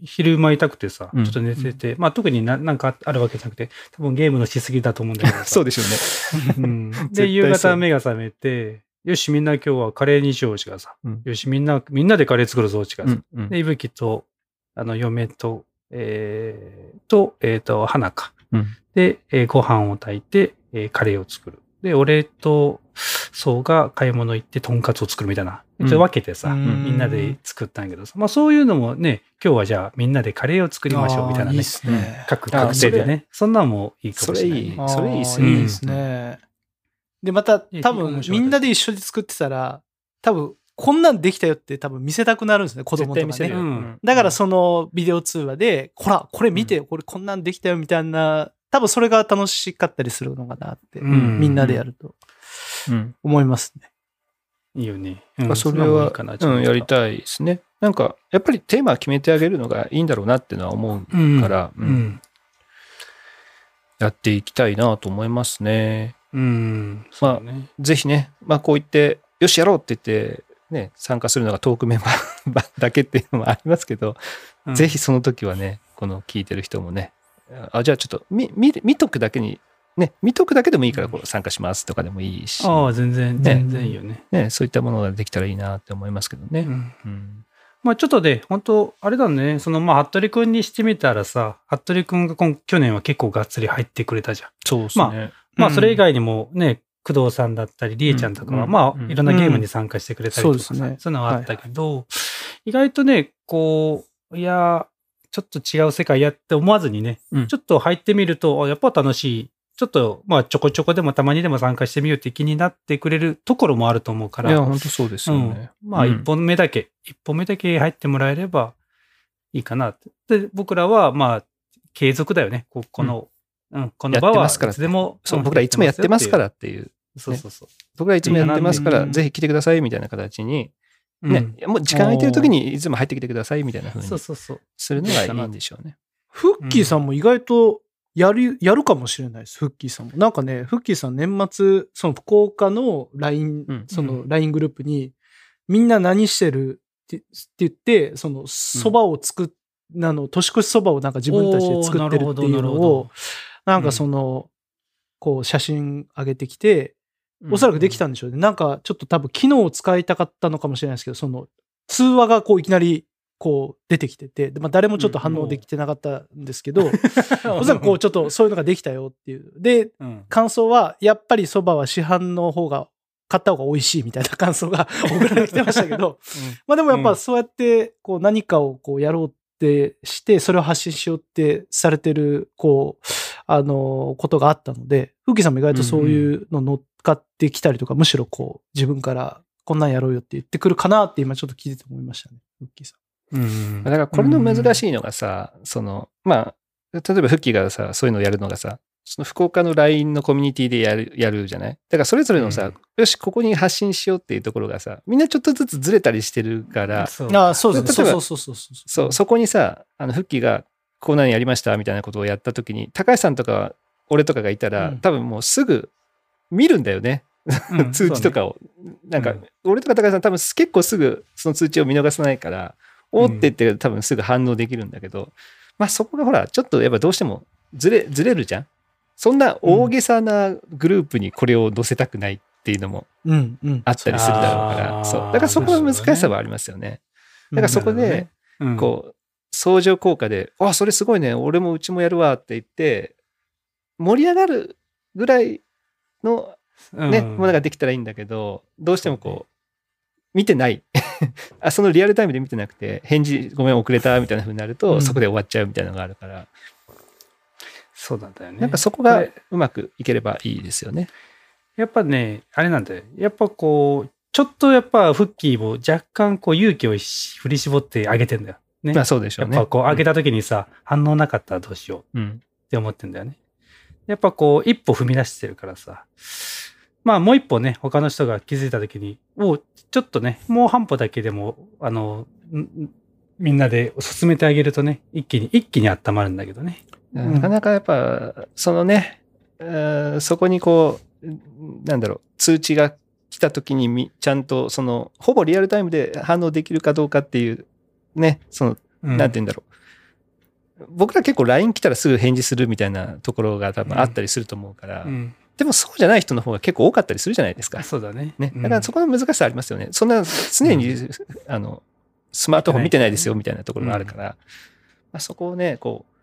昼間痛くてさ、うんちょっと寝てて、まあ特にななんかあるわけじゃなくて、多分ゲームのしすぎだと思うんだけどさ。そうでしょうね。うん で、夕方目が覚めて、よし、みんな今日はカレーにしようしがさ、うんよし、みんな、みんなでカレー作るぞ、ちがさ。うんうんで、いぶきと、あの、嫁と、えー、と、えっ、と、花か。うんで、えーご飯を炊いて、えーカレーを作る。で、俺と、そうが買い物行って、とんかつを作るみたいな。うんちょっと分けてさ、うんみんなで作ったんやけどさ。まあそういうのもね、今日はじゃあみんなでカレーを作りましょうみたいなねいいっ。すね。各あ各定でね。そんなんもいいかそれもしれない、いいね。。それいいっすね。いいですね。で、また多分みんなで一緒に作ってたら、多分こんなんできたよって多分見せたくなるんですね、子供とかね。うんうんだからそのビデオ通話で、ほら、これ見てよ、これこんなんできたよみたいな、多分それが楽しかったりするのかなって、うんみんなでやるとうん思いますね。いいよね。まあそれはいかなうん、やりたいですね。なんか、やっぱりテーマ決めてあげるのがいいんだろうなっていうのは思ううんから、ううんん。やっていきたいなと思いますね。うん。まあね。ぜひね、まあこう言って、よしやろうって言って、ね、参加するのがトークメンバー だけっていうのもありますけど、うんぜひその時はね、この聞いてる人もね、あ、じゃあちょっと見、見、見とくだけに、ね、見とくだけでもいいからこう参加しますとかでもいいし、ああ、全然、ね全然いいよね。ね、そういったものができたらいいなって思いますけどね。うんうんまあちょっとで、本当あれだね、そのまあ、服部くんにしてみたらさ、服部くんが今去年は結構がっつり入ってくれたじゃん。そうですね。まあうん。それ以外にもね、工藤さんだったり、りえちゃんとかは、うん。まあうん。いろんなゲームに参加してくれたりとかそうですね。そういうのはあったけど、意外とね、こう、いや、ちょっと違う世界やって思わずにね、うん。ちょっと入ってみると、あやっぱ楽しい。ちょっと、まあちょこちょこでもたまにでも参加してみようって気になってくれるところもあると思うから、いや、本当そうですよね。うん、まあ、うん。一本目だけ、一本目だけ入ってもらえればいいかなって。で、僕らは、まあ、継続だよね。ここの、うん、この場は、やってますからいつでも、そう、ん僕らいつもやってますか。らっていう。そうそうそう。僕らいつもやってますから、うんぜひ来てくださいみたいな形に、ね、もう時間空いてる時にいつも入ってきてくださいみたいな風にそうそうそう。するのがいいんでしょうね。フッキーさんも意外とやる、やるかもしれないです、フッキーさんも。なんかね、フッキーさん年末、その福岡の LINE、うんその LINE グループに、みんな何してるってって言って、その蕎麦を作っ、あの、年越し蕎麦をなんか自分たちで作ってるっていうのを、なんかその、こう写真上げてきて、おそらくできたんでしょうね。なんかちょっと多分機能を使いたかったのかもしれないですけど、その通話がこういきなりこう出てきてて、でまあ、誰もちょっと反応できてなかったんですけど、おそらくこうちょっとそういうのができたよっていう。で、うん。感想はやっぱりそばは市販の方が買った方が美味しいみたいな感想が 送られてきてましたけど、まあでもやっぱそうやってこう何かをこうやろうってして、それを発信しようってされてる、こう、あの、ことがあったので、ふうきさんも意外とそういうの乗っかってきたりとか、むしろこう、自分からこんなんやろうよって言ってくるかなって今ちょっと聞いてて思いましたね、ふうきさうんだからこれの難しいのがさ、その、まあ、例えばフッキーがさ、そういうのをやるのがさ、その福岡の LINE のコミュニティでやる、やるじゃない？だからそれぞれのさ、うんよし、ここに発信しようっていうところがさ、みんなちょっとずつずれたりしてるから、そう。ん。ああ、そうですね。そう例えばそうそうそうそう。そう、そこにさ、あの、フッキーが、こうなんやりましたみたいなことをやったときに、高橋さんとか、俺とかがいたら、うん多分もうすぐ見るんだよね。うん 通知とかを。なんか、うん俺とか高橋さん多分結構すぐその通知を見逃さないから、おーって言って多分すぐ反応できるんだけど、まあそこがほら、ちょっとやっぱどうしてもずれ、ずれるじゃんそんな大げさなグループにこれを載せたくないっていうのもうん、うん。あったりするだろうから、あーそう。だからそこの難しさはありますよね。だからそこで、うん、こう、相乗効果で、あ、それすごいね、俺もうちもやるわって言って、盛り上がるぐらいのうん、ね、ものができたらいいんだけど、どうしてもこう、見てない。あ、そのリアルタイムで見てなくて、返事ごめん遅れたみたいな風になると、うんそこで終わっちゃうみたいなのがあるから、そうなんだよね。なんかそこがうまくいければいいですよね。やっぱね、あれなんだよ。やっぱこう、ちょっとやっぱフッキーも若干こう勇気をし振り絞ってあげてんだよ。ね。まあそうでしょうね。やっぱこう上げた時にさ、反応なかったらどうしよううん。って思ってんだよね。やっぱこう一歩踏み出してるからさ。まあもう一歩ね、他の人が気づいた時に、もうちょっとね、もう半歩だけでも、あの、みんなで進めてあげるとね、一気に、一気に温まるんだけどね。んなかなかやっぱ、そのね、えーそこにこう、なんだろう、通知が来た時にみちゃんと、その、ほぼリアルタイムで反応できるかどうかっていう、ね、その、うんなんて言うんだろう。僕ら結構 LINE 来たらすぐ返事するみたいなところが多分あったりすると思うから、うん。でもそうじゃない人の方が結構多かったりするじゃないですか。そうだね。ね。うんだからそこの難しさありますよね。そんな常に、あの、スマートフォン見てないですよみたいなところがあるから、まあ、そこをね、こう、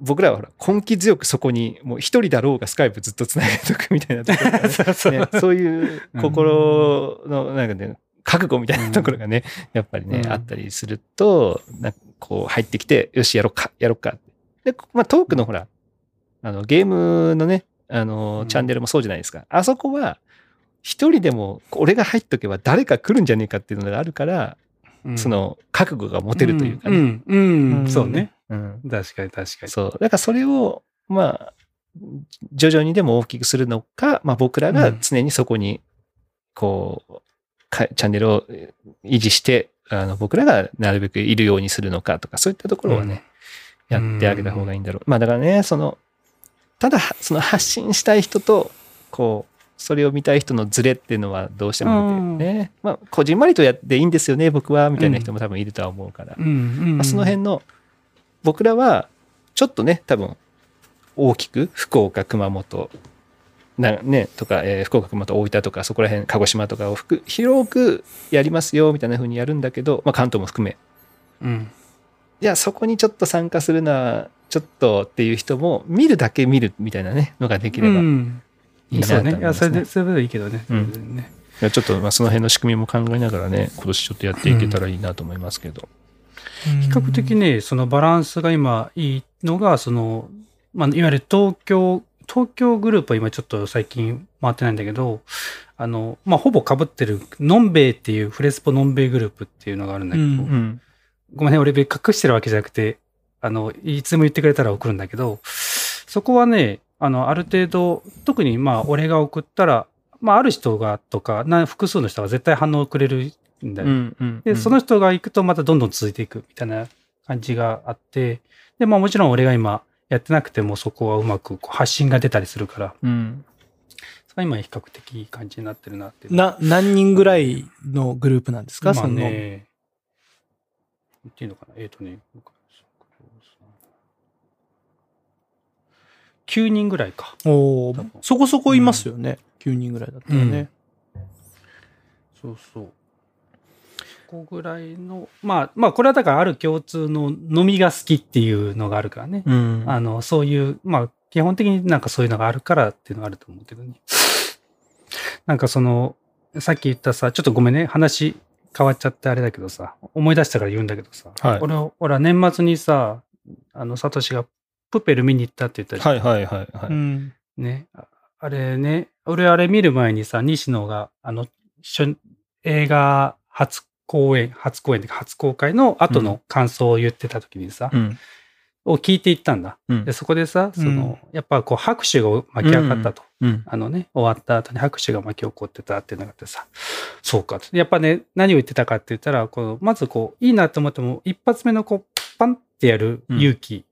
僕らはほら根気強くそこにもう一人だろうがスカイプずっとつなげとくみたいなところね そういう心のなんかね覚悟みたいなところがね、やっぱりね、うん。あったりするとなんかこう入ってきてよしやろうかやろうかで、まあ、トークのほらあのゲームのねあの、うん。チャンネルもそうじゃないですか。あそこは一人でも俺が入っとけば誰か来るんじゃねえかっていうのがあるから、うん。その覚悟が持てるというかね、うん、うん。うん。そうね。うん。確かに確かに。そう。だからそれを、まあ、徐々にでも大きくするのか、まあ僕らが常にそこに、こう、かチャンネルを維持して、あの僕らがなるべくいるようにするのかとか、そういったところはね、やってあげた方がいいんだろう。まあだからね、その、ただ、その発信したい人と、こう、それを見たい人のズレっていうのはどうしても出てるね。まあ、こじんまりとやっていいんですよね、僕は、みたいな人も多分いるとは思うから。うんうんまあ、その辺の僕らはちょっとね多分大きく福岡熊本なねとか、えー福岡熊本大分とかそこら辺鹿児島とかをふく広くやりますよみたいな風にやるんだけど、まあ、関東も含めうんいやそこにちょっと参加するのはちょっとっていう人も見るだけ見るみたいなねのができればいうんいなとそうね。いや、思いますねそれで、。それでいいけどね。うんねいやちょっとまあその辺の仕組みも考えながらね今年ちょっとやっていけたらいいなと思いますけど。比較的ね、そのバランスが今いいのが、その、まあ、いわゆる東京、東京グループは今ちょっと最近回ってないんだけど、あの、まあ、ほぼ被ってる、のんべいっていうフレスポのんべいグループっていうのがあるんだけど、うんうんごめんね、俺隠してるわけじゃなくて、あの、いつでも言ってくれたら送るんだけど、そこはね、あの、ある程度、特にまあ、俺が送ったら、まあ、ある人がとか、な複数の人が絶対反応をくれるんだよ。うんうんで、その人が行くとまたどんどん続いていくみたいな感じがあって、で、まあもちろん俺が今やってなくてもそこはうまくこう発信が出たりするから、うんそれは今比較的いい感じになってるなって。な、何人ぐらいのグループなんですか、まあその。っていいのかな？えっ、とね、9人ぐらいか。おそこそこいますよね。9人ぐらいだったらね。そうそう。ここぐらいの、まあ、まあこれはだからある共通の飲みが好きっていうのがあるからね。うんあの、そういう、まあ、基本的になんかそういうのがあるからっていうのがあると思うけどね。なんかその、さっき言ったさ、ちょっとごめんね、話変わっちゃってあれだけどさ、思い出したから言うんだけどさ、はい俺、俺は年末にさ、あの、サトシがプペル見に行ったって言ったじゃん。はいはいはいはい。うん。ね。ああれね、俺あれ見る前にさ、西野が、あの、初映画初公演、初公演で初公開の後の感想を言ってた時にさ、うんを聞いていったんだ。うんで、そこでさ、その、やっぱこう拍手が巻き上がったと。うんあのね、終わった後に拍手が巻き起こってたっていうのがあってさ、そうかと。やっぱね、何を言ってたかって言ったら、こうまずこう、いいなと思っても、一発目のこう、パンってやる勇気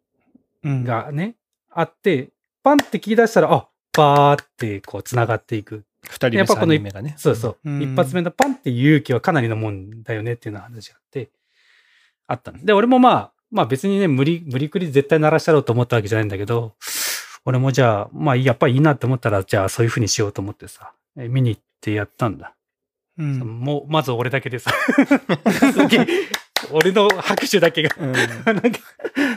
うん。がね、あって、パンって聞き出したら、あ、バーってこう、繋がっていく。二人目、やっぱこのね。そうそう。うん一発目のパンって勇気はかなりのもんだよねっていうような話があって、あったので、俺もまあ、まあ別にね、無理、無理くり絶対鳴らしたろうと思ったわけじゃないんだけど、俺もじゃあ、まあやっぱりいいなって思ったら、じゃあそういうふうにしようと思ってさ、え見に行ってやったんだ。うんもう、まず俺だけでさ、すげえ俺の拍手だけが、うん。なんか、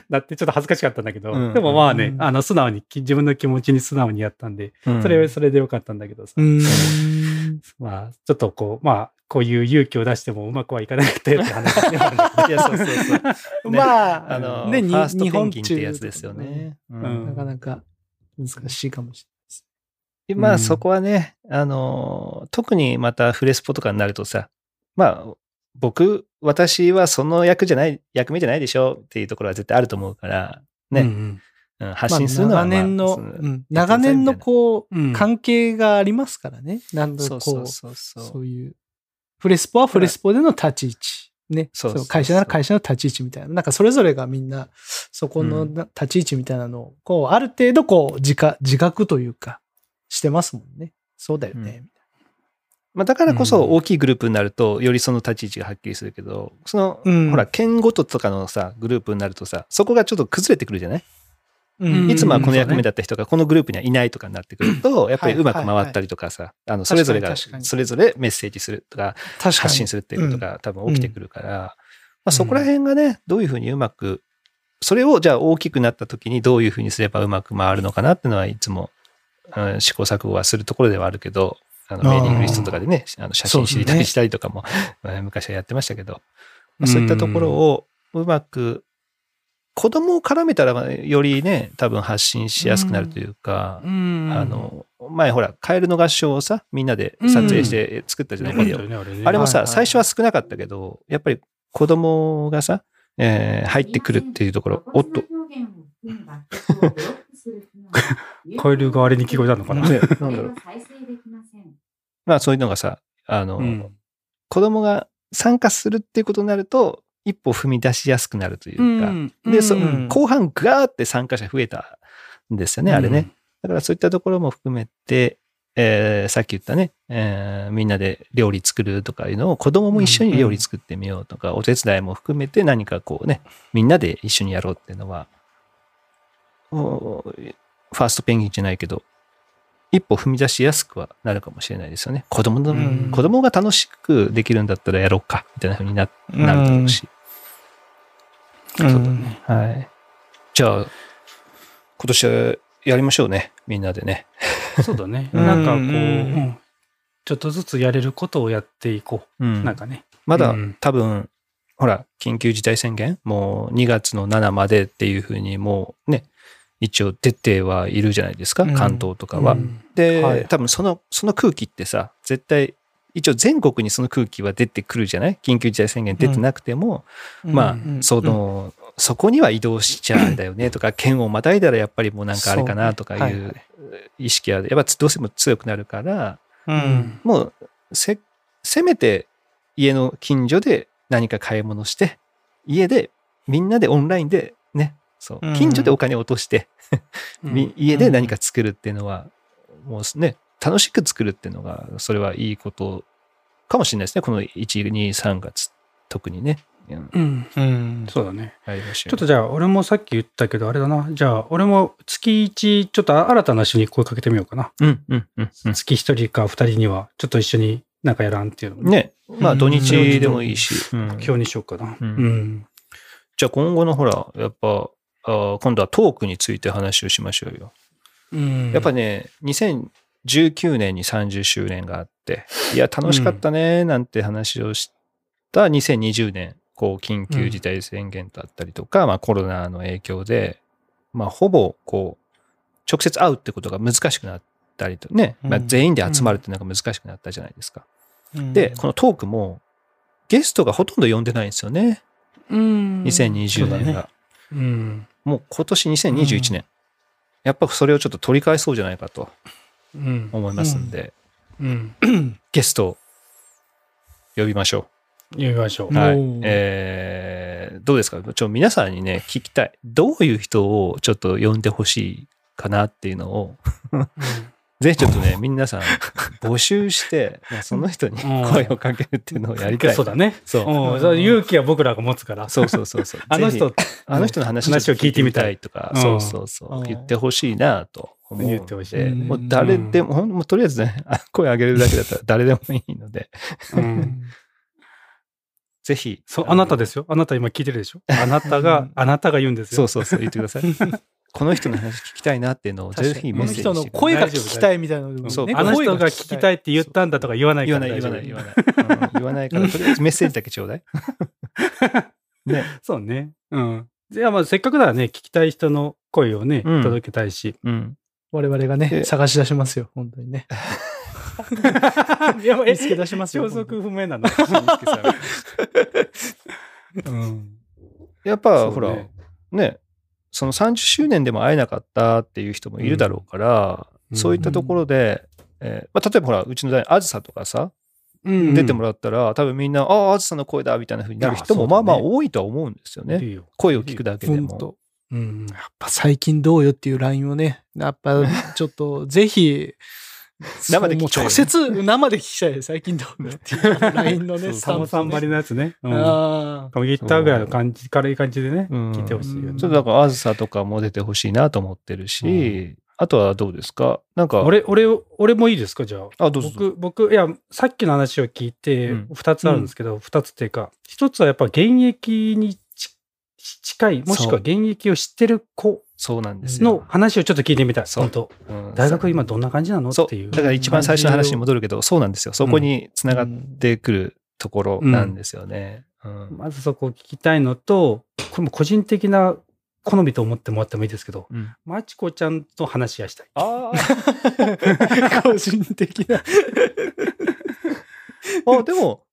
だってちょっと恥ずかしかったんだけど、うん。でもまあね、うん。あの、素直に、き自分の気持ちに素直にやったんで、うん。それはそれでよかったんだけどさ、うん。まあ、ちょっとこう、まあ、こういう勇気を出してもうまくはいかなかったよって話ではいや、そうそうそう。ね まあ、あの、ね、にファースト日本ペンギンってやつですよね。ううん。なかなか難しいかもしまあ、うん。そこはね、あの、特にまたフレスポとかになるとさ、まあ、僕、私はその役じゃない、役目じゃないでしょっていうところは絶対あると思うから、ね、うんうん。発信するのは、まあ長年の、うん長年のこう、うん関係がありますからね。なんだそうこう、そうそうそう。そういう。フレスポはフレスポでの立ち位置。ね。そう会社なら会社の立ち位置みたいな。なんかそれぞれがみんな、そこの立ち位置みたいなのを、こう、ある程度こう、自覚、自覚というか、してますもんね。そうだよね。まあ、だからこそうん。大きいグループになると、よりその立ち位置がはっきりするけど、その、うん。ほら、県ごととかのさ、グループになるとさ、そこがちょっと崩れてくるじゃない、うん。いつもはこの役目だった人がこのグループにはいないとかになってくると、やっぱりうまく回ったりとかさ、あの、それぞれが、それぞれメッセージするとか。発信するっていうことが多分起きてくるから、まあ、そこら辺がね、どういうふうにうまくそれをじゃあ大きくなった時にどういうふうにすればうまく回るのかなっていうのはいつも、うん試行錯誤はするところではあるけど、あのメーリングリストとかでね、あの写真知りたりしたりとかも、えー昔はやってましたけど、まあそういったところをうまく、子供を絡めたらよりね、多分発信しやすくなるというか、うん。あ、の、前ほら、カエルの合唱をさ、みんなで撮影して作ったじゃない、ビデオね、あれね。あれもさ、はいはい。最初は少なかったけど、やっぱり子供がさ、えー入ってくるっていうところ、おっと、カエルがあれに聞こえたのかな？ねなんだろう まあそういうのがさ、あの、うん。子供が参加するっていうことになると、一歩踏み出しやすくなるというか、で、そうん後半ガーって参加者増えたんですよね、あれね。。だからそういったところも含めて、えーさっき言ったね、えーみんなで料理作るとかいうのを子供も一緒に料理作ってみようとか、お手伝いも含めて何かこうね、みんなで一緒にやろうっていうのは、おファーストペンギンじゃないけど、一歩踏み出しやすくはなるかもしれないですよね。子供の、うん子供が楽しくできるんだったらやろうか、みたいな風にななるだろうし。うんそうだね。はい。じゃあ、今年はやりましょうね。みんなでね。そうだね。うんなんかこう、うんうんちょっとずつやれることをやっていこうんう。なんかね。まだうん多分、ほら、緊急事態宣言、もう2月の7までっていうふうにもうね、一応出てはいるじゃないですか、うん。関東とかは。うん。で、はい。多分その、その空気ってさ、絶対、一応全国にその空気は出てくるじゃない？緊急事態宣言出てなくても、まあ、うん。その、そこには移動しちゃうんだよねとか、県をまたいだらやっぱりもうなんかあれかなとかいいう意識は、やっぱどうしても強くなるから、うん。もうせ、せめて家の近所で何か買い物して、家でみんなでオンラインでね、そううん近所でお金を落として、うんみ家で何か作るっていうのは、もうね、楽しく作るっていうのが、それはいいことかもしれないですね。この1、2、3月、特にね。うんうん。うんそうだね。ちょっとじゃあ、俺もさっき言ったけど、あれだな。じゃあ、俺も月1、ちょっと新たな人に声かけてみようかな。うん、うん、うん。うん月1人か2人には、ちょっと一緒になんかやらんっていうのも、ね、まあうん土日でもいいし。うん目標にしようかな。うんうん。じゃあ今後のほら、やっぱ、今度はトークについて話をしましょうよ。うんやっぱね、2019年に30周年があって、いや、楽しかったね、なんて話をした2020年、こう、緊急事態宣言だったりとか、まあコロナの影響で、まあほぼ、こう、直接会うってことが難しくなったりとね、まあうん全員で集まるっていうのが難しくなったじゃないですか。うんで、このトークも、ゲストがほとんど呼んでないんですよね。うん2020年が。ねうん。もう今年2021年。やっぱそれをちょっと取り返そうじゃないかとうん。思いますんで、うん。ゲストを呼びましょ読みましょう。う。はい。えー、どうですか？ちょ皆さんにね、聞きたい。どういう人をちょっと呼んでほしいかなっていうのを、ぜひちょっとね、皆さん募集して、まあその人に声をかけるっていうのをやりたい。そうだね。そう。勇気は僕らが持つから。そうそうそうそう。あの人あの人の話話を聞いてみたいとか、うんそうそうそうう。ん言ってほしいなと。言ってほしいもう誰でも、もうとりあえずね、あ 声上げるだけだったら誰でもいいので、うん。ぜひ。そう、あなたですよ。あなた今聞いてるでしょ？あなたが、あなたが言うんですよ。そうそうそう、言ってください。この人の話聞きたいなっていうのをぜひこのメッセージ人の声が聞きたいみたいなのそうあの人が声聞きたいって言ったんだとか言わない言わない、から大言わない、言わない。うん言わないから、とりあえずメッセージだけちょうだい。ね。そうね。うん。じゃあまあせっかくならね、聞きたい人の声をね、うん届けたいし。うん。我々がね、で探し出しますよ、本当にね。いや、見つけ出しますよ。消息不明なの。うん。やっぱ、ほら、ね、その30周年でも会えなかったっていう人もいるだろうから、うんそういったところで、えーまあ、例えばほら、うちの代、あずさとかさ、うん出てもらったら、多分みんな、ああ、あずさの声だみたいな風になる人もまあまあ多いとは思うんですよね。いいよ声を聞くだけでも。うん。やっぱ最近どうよっていう LINE をね、やっぱちょっとぜひ、生で聞きたいよねもう直接生で聞きたい。最近ど うよっていう LINE のね、サモさんばりね。のやつね。うん。ああ。ギターぐらいの感じ、軽い感じでね、うん聞いてほしいよねちょっとだから、あずさとかも出てほしいなと思ってるし、あとはどうですか？なんか、俺、俺、俺もいいですか？じゃあ。あ、どうぞ。僕、僕、いや、さっきの話を聞いてうん、二つあるんですけど、二、つっていうか、一つはやっぱ現役にち近い、もしくは現役を知ってる子そうなんですよ。の話をちょっと聞いてみたい。そ当うん大学今どんな感じなの？っていう。だから一番最初の話に戻るけど、そうなんですよ。そこにつながってくるところなんですよね。うんまずそこを聞きたいのと、これも個人的な好みと思ってもらってもいいですけど、うんまちこちゃんと話し合いしたい。あ 個人的な。あ、でも、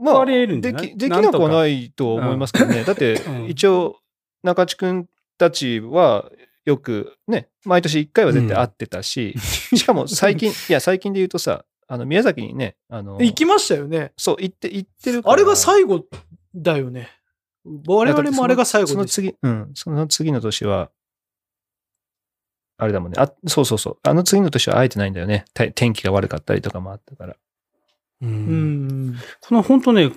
まあ、あり得るできできなくはないと思いますけどね。だってうん、一応、中地君たちは、よくね、毎年1回は絶対会ってたし、しかも最近、いや、最近で言うとさ、あの、宮崎にね、あの、行きましたよね。そう、行って、行ってるから。あれが最後だよね。我々もあれが最後です。その次、うん、その次の年は、あれだもんね。あ、そうそうそう。あの次の年は会えてないんだよね。て天気が悪かったりとかもあったから。ううんん。この本当ね、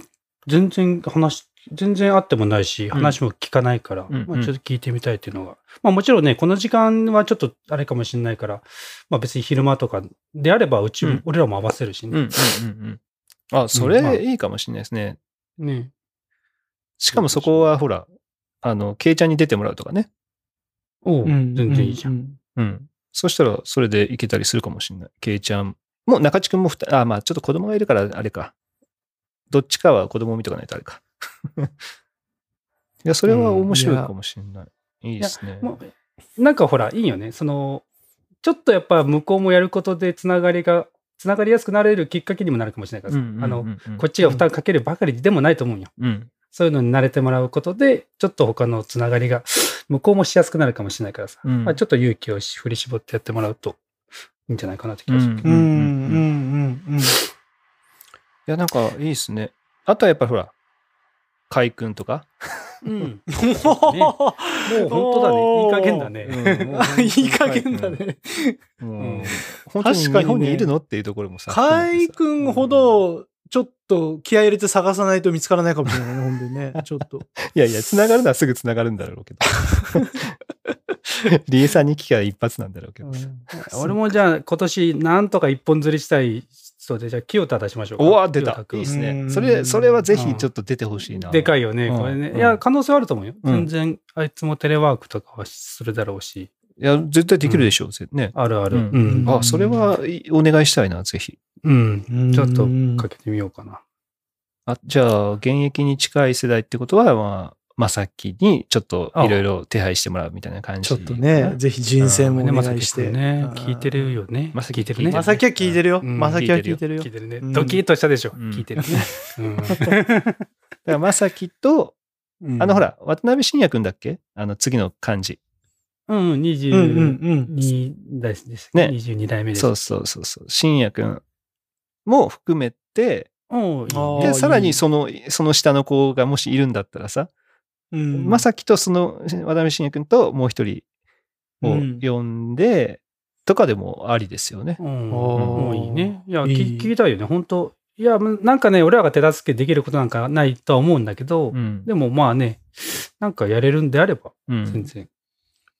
全然話、全然あってもないし、話も聞かないから、うんまあ、ちょっと聞いてみたいっていうのが。まあもちろんね、この時間はちょっとあれかもしれないから、まあ別に昼間とかであれば、うち、うん俺らも合わせるしうん、うん、ね。うんうん。あ、そうんまあれいいかもしれないですね。ねしかもそこはほら、あの、ケイちゃんに出てもらうとかね。おう、うん全然いいじゃん。ん。うん。そしたら、それでいけたりするかもしれない。ケイちゃん。もう中地君もふた、あ、まあちょっと子供がいるからあれか。どっちかは子供を見とかないとあれか。いや、それは面白いかもしれない。いいですね。もうなんかほら、いいよね。その、ちょっとやっぱ向こうもやることでつながりが、つながりやすくなれるきっかけにもなるかもしれないからさ、うんうんうんあの、うんこっちが負担かけるばかりでもないと思うよ。うん。そういうのに慣れてもらうことで、ちょっと他のつながりが、向こうもしやすくなるかもしれないからさ、うんまあ、ちょっと勇気を振り絞ってやってもらうといいんじゃないかなって気がするけど。うん。うん。うん。うん。いや、なんかいいですね。あとはやっぱりほら、海君とか？うん。もうもう本当だね。いい加減だね。いい加減だね。もううん本当に確かにね日本にいるの？っていうところもさ。海君ほど、ちょっと気合い入れて探さないと見つからないかもしれないね、本当にね。ちょっと。いやいや、繋がるのはすぐ繋がるんだろうけど。リエさんに聞きゃ一発なんだろうけど。俺もじゃあ今年なんとか一本釣りしたい人で、じゃあ清田出しましょうか。おわ、出たいいですね。うんそれ、それはぜひちょっと出てほしいな。でかいよね、うんこれね。うんいや、可能性はあると思うよ。うん全然、あいつもテレワークとかはするだろうし。いや、絶対できるでしょう、ね。あるある。ううんん。あ、それはお願いしたいな、ぜひ。うん。ちょっとかけてみようかな。あ、じゃあ、現役に近い世代ってことは、まあ、まさきにちょっといろいろ手配してもらうみたいな感じ。ちょっとね、ぜひ人生もお願いして。ね、うん聞いてるよね。まさき聞いてるね。まさきは聞いてるよ。うんまさきは聞いてるよ聞い。てるね。うんドキッとしたでしょ。うん聞いてるね。うんだからまさきと、うんあのほら、渡辺信也くんだっけ？あの次の漢字。うん、うんうん22代です。ね22代目です。そうそうそうそう。信也くんも含めて、で、さらにその、その下の子がもしいるんだったらさ、うん。まさきとその渡辺信也くんともう一人をうん呼んで、とかでもありですよね。うん。ういいね。いや、聞聞きたいよね。本当いや、なんかね、俺らが手助けできることなんかないとは思うんだけど、うん。でもまあね、なんかやれるんであれば、うん全然。い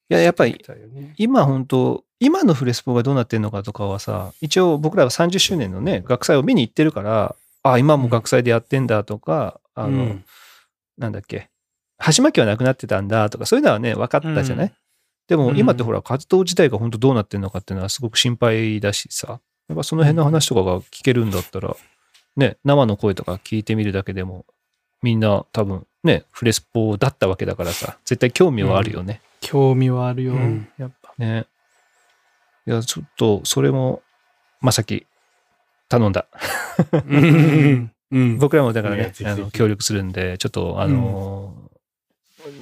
や、やっぱり。今本当今のフレスポがどうなってるのかとかはさ、一応僕らは30周年のね、学祭を見に行ってるから、あ、今も学祭でやってんだとか、あの、うんなんだっけ、箸巻きはなくなってたんだとか、そういうのはね、分かったじゃない、うんでもうん今ってほら、活動自体が本当どうなってるのかっていうのはすごく心配だしさ、やっぱその辺の話とかが聞けるんだったら、ね、生の声とか聞いてみるだけでも、みんな多分ね、フレスポだったわけだからさ、絶対興味はあるよね。興味はあるようん。やっぱ。ね。いや、ちょっと、それも、まさき、頼んだ。うん。うん。僕らもだからねあの協力するんで、ちょっと、あのー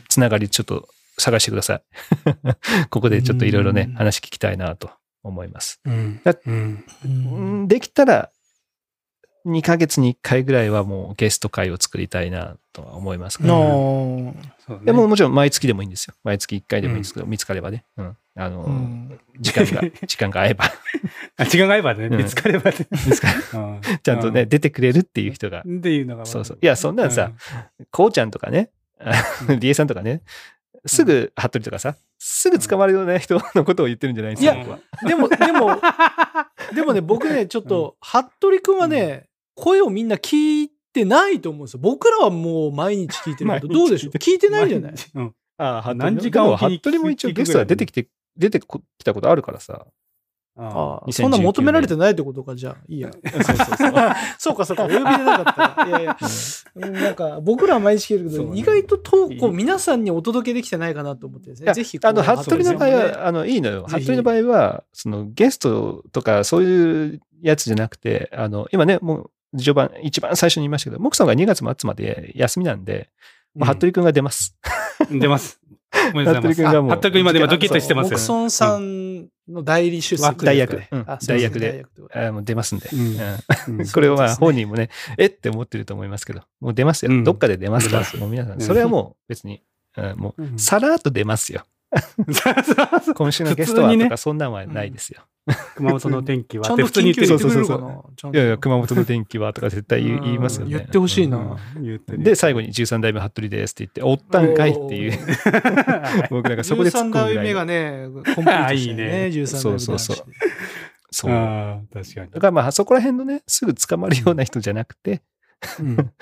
つながりちょっと探してください。ここでちょっといろいろねうん、話聞きたいなと思います。うん。だうん。うん。できたら、2ヶ月に1回ぐらいはもうゲスト会を作りたいなとは思いますから、のそうね。でももちろん毎月でもいいんですよ。毎月1回でもいいんですけど、見つかればね。うん。あのーうん。時間が、時間が合えば、あ時間が合えばね、うん。見つかればね。見つかうんちゃんとね、出てくれるっていう人が。っていうのが。そうそう。いやそんなんさ、こうちゃんとかね、あリエさんとかね、すぐ、服部とかさ、すぐ捕まるような人のことを言ってるんじゃないですか、僕は。でも、でも、でもね、僕ね、ちょっと、服部くんはね、声をみんな聞いてないと思うんですよ。僕らはもう毎日聞いてるけど、どうでしょう？聞いてないんじゃない？うん。ああ、何時間おきに服部も一応ゲストは出てきて、出てこきたことあるからさ。あああそんな求められてないってことか、じゃあ。いいや。そうそうそう。そうか、そうか。お呼びでなかったら。いやいや。うんなんか、僕らは毎日聞けるけど、意外と投稿、いい皆さんにお届けできてないかなと思ってですね。ぜひ、あの、服部の場合は、あの、いいのよ。服部の場合は、その、ゲストとか、そういうやつじゃなくて、あの、今ね、もう、序盤、一番最初に言いましたけど、モクさんが2月末まで休みなんで、まあ、服部くんが出ます。出ます。おめでとうございます。服部君がもうあ服部君今で今ドキッとしてますよモク。ソンさんの代理出席。枠代役で。代役で。もう出ますんで。うん。うん。うん。これは本人もね、え？って思ってると思いますけど、もう出ますよ。うん。どっかで出ますから。もう皆さん、うん。それはもう別に、うん。もうさらっと出ますよ。今週のゲストはとか、そんなんはないですよ。熊本の天気は。ちゃんと普通に緊急言ってくれるかいやいや、熊本の天気はとか絶対言いますよね。言ってほしいな。で、最後に13代目服部ですって言って、おったんかいっていう、僕なんかそこで突っ13込むぐらい。代目がね、コンプリートしたよあいいね。ね13代目そうそうそうそう。だああ、確かに。からまあ、そこら辺のね、すぐ捕まるような人じゃなくて、うん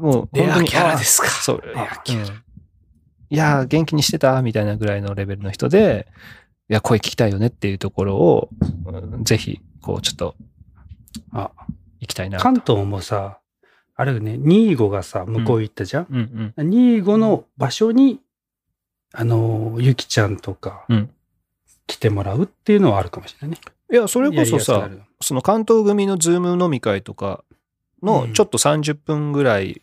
もう、レア本当にキャラですかあそう、レアキャラうんいやー、元気にしてたみたいなぐらいのレベルの人で、いや、声聞きたいよねっていうところを、うんぜひ、こう、ちょっと、あ、行きたいなと。関東もさ、あれよね、25がさ、向こう行ったじゃん、うんうん。25の場所に、あの、ゆきちゃんとかうん、来てもらうっていうのはあるかもしれないね。いや、それこそさ、るその関東組の Zoom 飲み会とかのうんちょっと30分ぐらい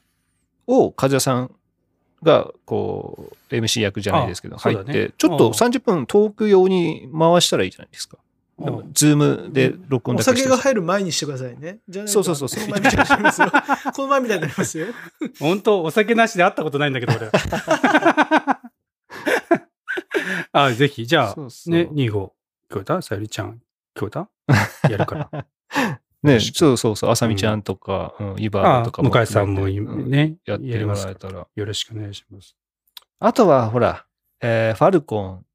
を、和也さんが、こう、MC 役じゃないですけど、入って、ちょっと30分トーク用に回したらいいじゃないですか。うん Zoom で録音おだけして酒が入る前にしてくださいね。じゃそうそうそうそうこの前みたいになりますよ。この前みたいになりますよ。本当お酒なしで会ったことないんだけど、俺。あ、ぜひ、じゃあ、ね、25、聞こえた？さゆりちゃん、聞こえた？やるから。ね、そうそうそう、あさみちゃんとか、うん、イバあーとかも向井さんもうんね、やってもららえたら。よろしくお願いします。あとは、ほら、えーファルコン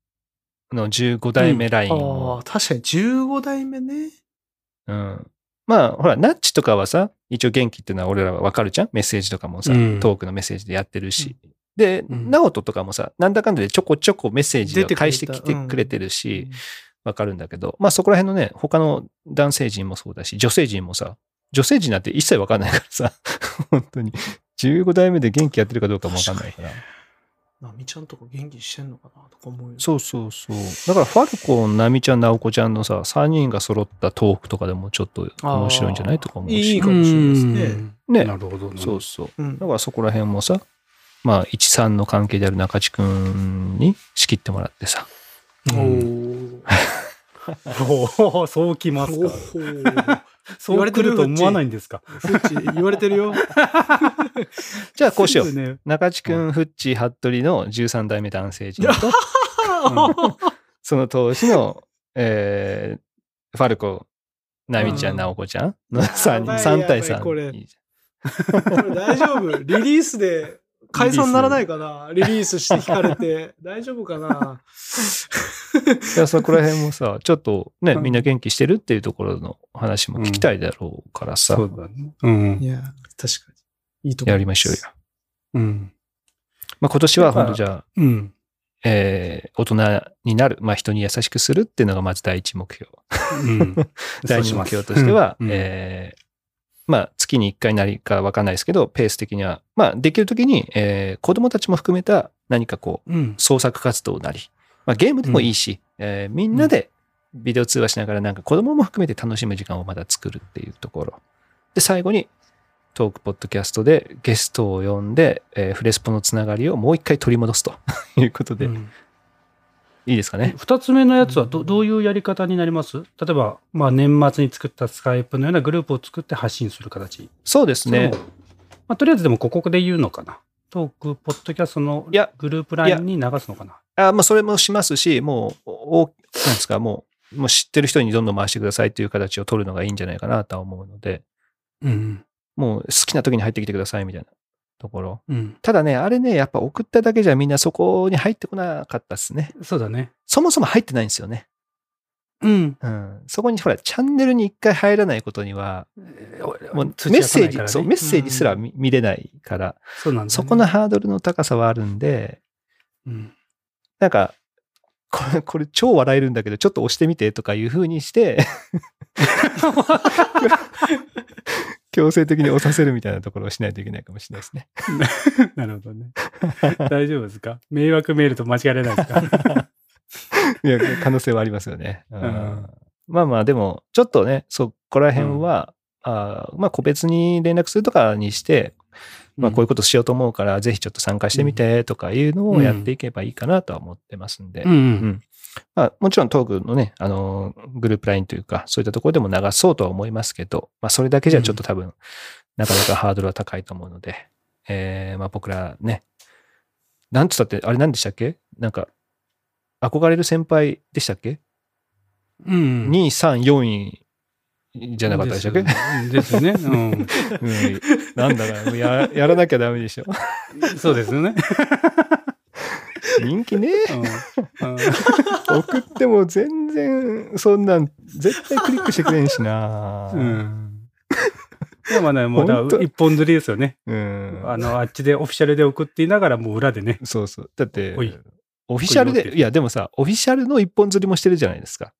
の15代目ラインあをあ、確かに15代目ね。うん。まあ、ほら、ナッチとかはさ、一応元気っていうのは俺らはわかるじゃん？メッセージとかもさ、うん。トークのメッセージでやってるし。で、うん。ナオトとかもさ、なんだかんだでちょこちょこメッセージを返してきてくれてるし、わかるんだけど、まあそこら辺のね、他の男性陣もそうだし、女性陣もさ、女性陣なんて一切わかんないからさ、本当に。15代目で元気やってるかどうかもわかんないから。なみちゃんとか元気してんのかなとか思うよ。そうそうそう。だからファルコン、ナミちゃん、ナオコちゃんのさ、3人が揃ったトークとかでもちょっと面白いんじゃないとか思うし。いいかもしれないですねうんねなるほどね。そうそう。うんだからそこら辺もさ、まあ、一三の関係である中地くんに仕切ってもらってさ。おうんーおお、そうきますか。そう来ると思わないんですか。フッチ言われてるよ。じゃあこうしよう。ね。中地くん、フッチ、服部の13代目男性陣と、その当時の、えー、ファルコ、ナミちゃん、うんナオコちゃんの3人、やばい3対3。やばいこれいいじこれ大丈夫？リリースで解散ならないかなリリースして引かれて。大丈夫かないやそこら辺もさ、ちょっとね、うんみんな元気してるっていうところの話も聞きたいだろうからさ、そうだね。うんい。や、確かに。いいと思やりましょうよ。うん。まあ、今年は本当じゃあ、うん。えー大人になる、まあ、人に優しくするっていうのがまず第一目標。うん。第二目標としては、うんえーまあ、月に1回なりかわかんないですけど、ペース的には、まあ、できるときに、えー子供たちも含めた何かこう、うん。創作活動なり、まあ、ゲームでもいいし、えーみんなでビデオ通話しながらなんか子供も含めて楽しむ時間をまた作るっていうところ。で、最後にトークポッドキャストでゲストを呼んで、えーフレスポのつながりをもう一回取り戻すということで、うんいいですかね？二つ目のやつはどどういうやり方になります？例えば、まあ、年末に作ったスカイプのようなグループを作って発信する形。そうですね。まあ、とりあえずでもここで言うのかな？トーク、ポッドキャストのいやグループラインに流すのかな？あまあ、それもしますし、もう、おなんですか、もう、もう知ってる人にどんどん回してくださいという形を取るのがいいんじゃないかなとは思うので、うん。もう好きな時に入ってきてくださいみたいなところ。うん。ただね、あれね、やっぱ送っただけじゃみんなそこに入ってこなかったですね。そうだね。そもそも入ってないんですよね。うん。うん、そこにほら、チャンネルに一回入らないことには、もうメッセージ、ねそう、メッセージすら見見れないから、そうなんだ、ね。そこのハードルの高さはあるんで、うん。なんか、これ、これ超笑えるんだけど、ちょっと押してみてとかいう風にして、強制的に押させるみたいなところをしないといけないかもしれないですね。なるほどね。大丈夫ですか？迷惑メールと間違えられないですか？いや、可能性はありますよね。うん。ん。まあまあ、でも、ちょっとね、そこら辺は、あーまあ、個別に連絡するとかにして、まあ、こういうことしようと思うから、ぜひちょっと参加してみてとかいうのをやっていけばいいかなとは思ってますんで、うん。うん。まあ、もちろんトークのね、あのー、グループラインというか、そういったところでも流そうとは思いますけど、まあ、それだけじゃちょっと多分、なかなかハードルは高いと思うので、えーまあ、僕らね、なんつったって、あれ何でしたっけ？なんか、憧れる先輩でしたっけ？うん。2位、3位、4位じゃなかったでしたっけ、ですよね。ですよね。うん、なんだかや、やらなきゃダメでしょ。うん。そうですよね。人気ね。うんうん送っても全然、そんなん、絶対クリックしてくれんしな。うん。でもね、もう一本釣りですよね。うん。あの、あっちでオフィシャルで送っていながら、もう裏でね。そうそう。だってオフィシャルで、おいや、でもさ、オフィシャルの一本釣りもしてるじゃないですか。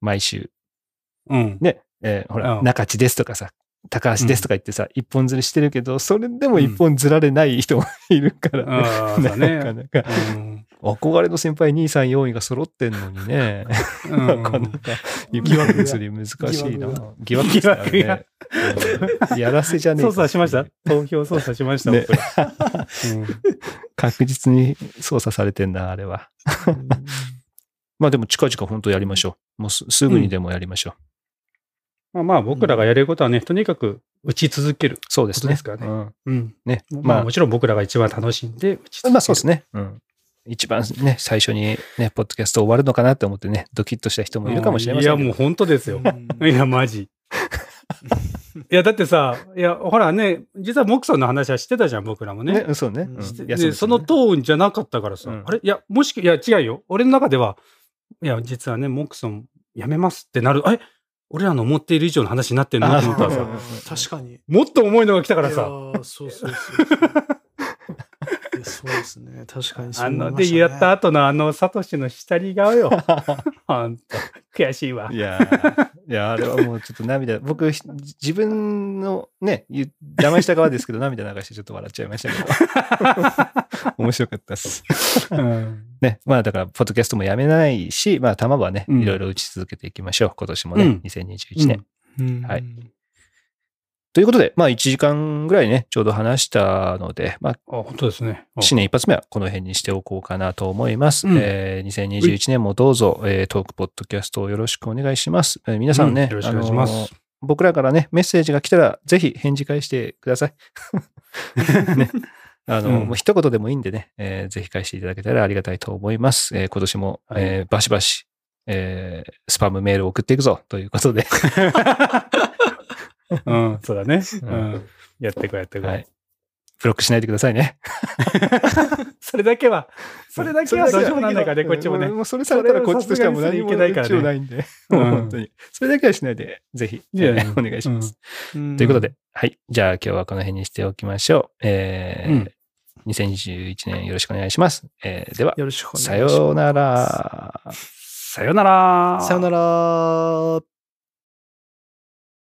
毎週。うん。ね。えーほら、うん中地ですとかさ、高橋ですとか言ってさ、一本釣りしてるけど、それでも一本釣られない人もいるから、ああ、なか。なか、うん憧れの先輩2位、3位、4位が揃ってんのにね、うんなかなか一本釣り難しいな。疑惑ですね。うんやらせじゃねえか操作しました？投票操作しました、ねうん確実に操作されてんな、あれは。まあでも近々本当やりましょう。もうすすぐにでもやりましょう。まあまあ、僕らがやれることはね、とにかく打ち続ける。そうですね。ですからねうんうん。ね。まあ、まあも、ちろん僕らが一番楽しんで打ち続ける。まあそうですね。うん。一番ね、最初にね、ポッドキャスト終わるのかなって思ってね、ドキッとした人もいるかもしれませんけど。いや、もう本当ですよ。いや、マジ。いや、だってさ、いや、ほらね、実はモクソンの話はしてたじゃん、僕らもね。ね、そうね。うそのトーンじゃなかったからさ、うんあれ？いや、もしくいや、違うよ。俺の中では、いや、実はね、モクソンやめますってなる。え俺らの思っている以上の話になってんなと思ったらあさ、確かに。もっと重いのが来たからいやさ、ーそうそうそうそう。そうですね。確かにそうあの、で、やった後のあの、サトシの下り顔よ。ほんと、悔しいわい。やー、いや、あれはもうちょっと涙、僕、ひ自分のね、邪魔した側ですけど、涙流してちょっと笑っちゃいましたけど。面白かったです。うんね。まあだから、ポッドキャストもやめないし、まあ、玉はね、うんいろいろ打ち続けていきましょう。今年もね、うん2021年。うんはいということで、まあ、1時間ぐらいね、ちょうど話したので、まあ、あ、本当ですね。新年一発目はこの辺にしておこうかなと思います。うんえー2021年もどうぞ、えートークポッドキャストをよろしくお願いします。えー皆さんね、うんよろしくお願いしますあのー僕らからね、メッセージが来たら、ぜひ返事返してください。ね。あの、うんもう一言でもいいんでね、えーぜひ返していただけたらありがたいと思います。えー今年も、はいえーバシバシ、えースパムメールを送っていくぞということで、うん、そうだね。ううんん。やってこうやってこう。はい。ブロックしないでくださいね。それだけは、それだけはどうしようもなんないからね、こっちもねう。もうそれされたらこっちとしてはもう何もないからね一応ないんで、うんもう本当に。それだけはしないで、ぜひ、お願いします。うんということで、はい。じゃあ今日はこの辺にしておきましょう。えーうん2021年よろしくお願いします。えーでは、よろしくお願いしさます。ようなら。さよなら。さよなら。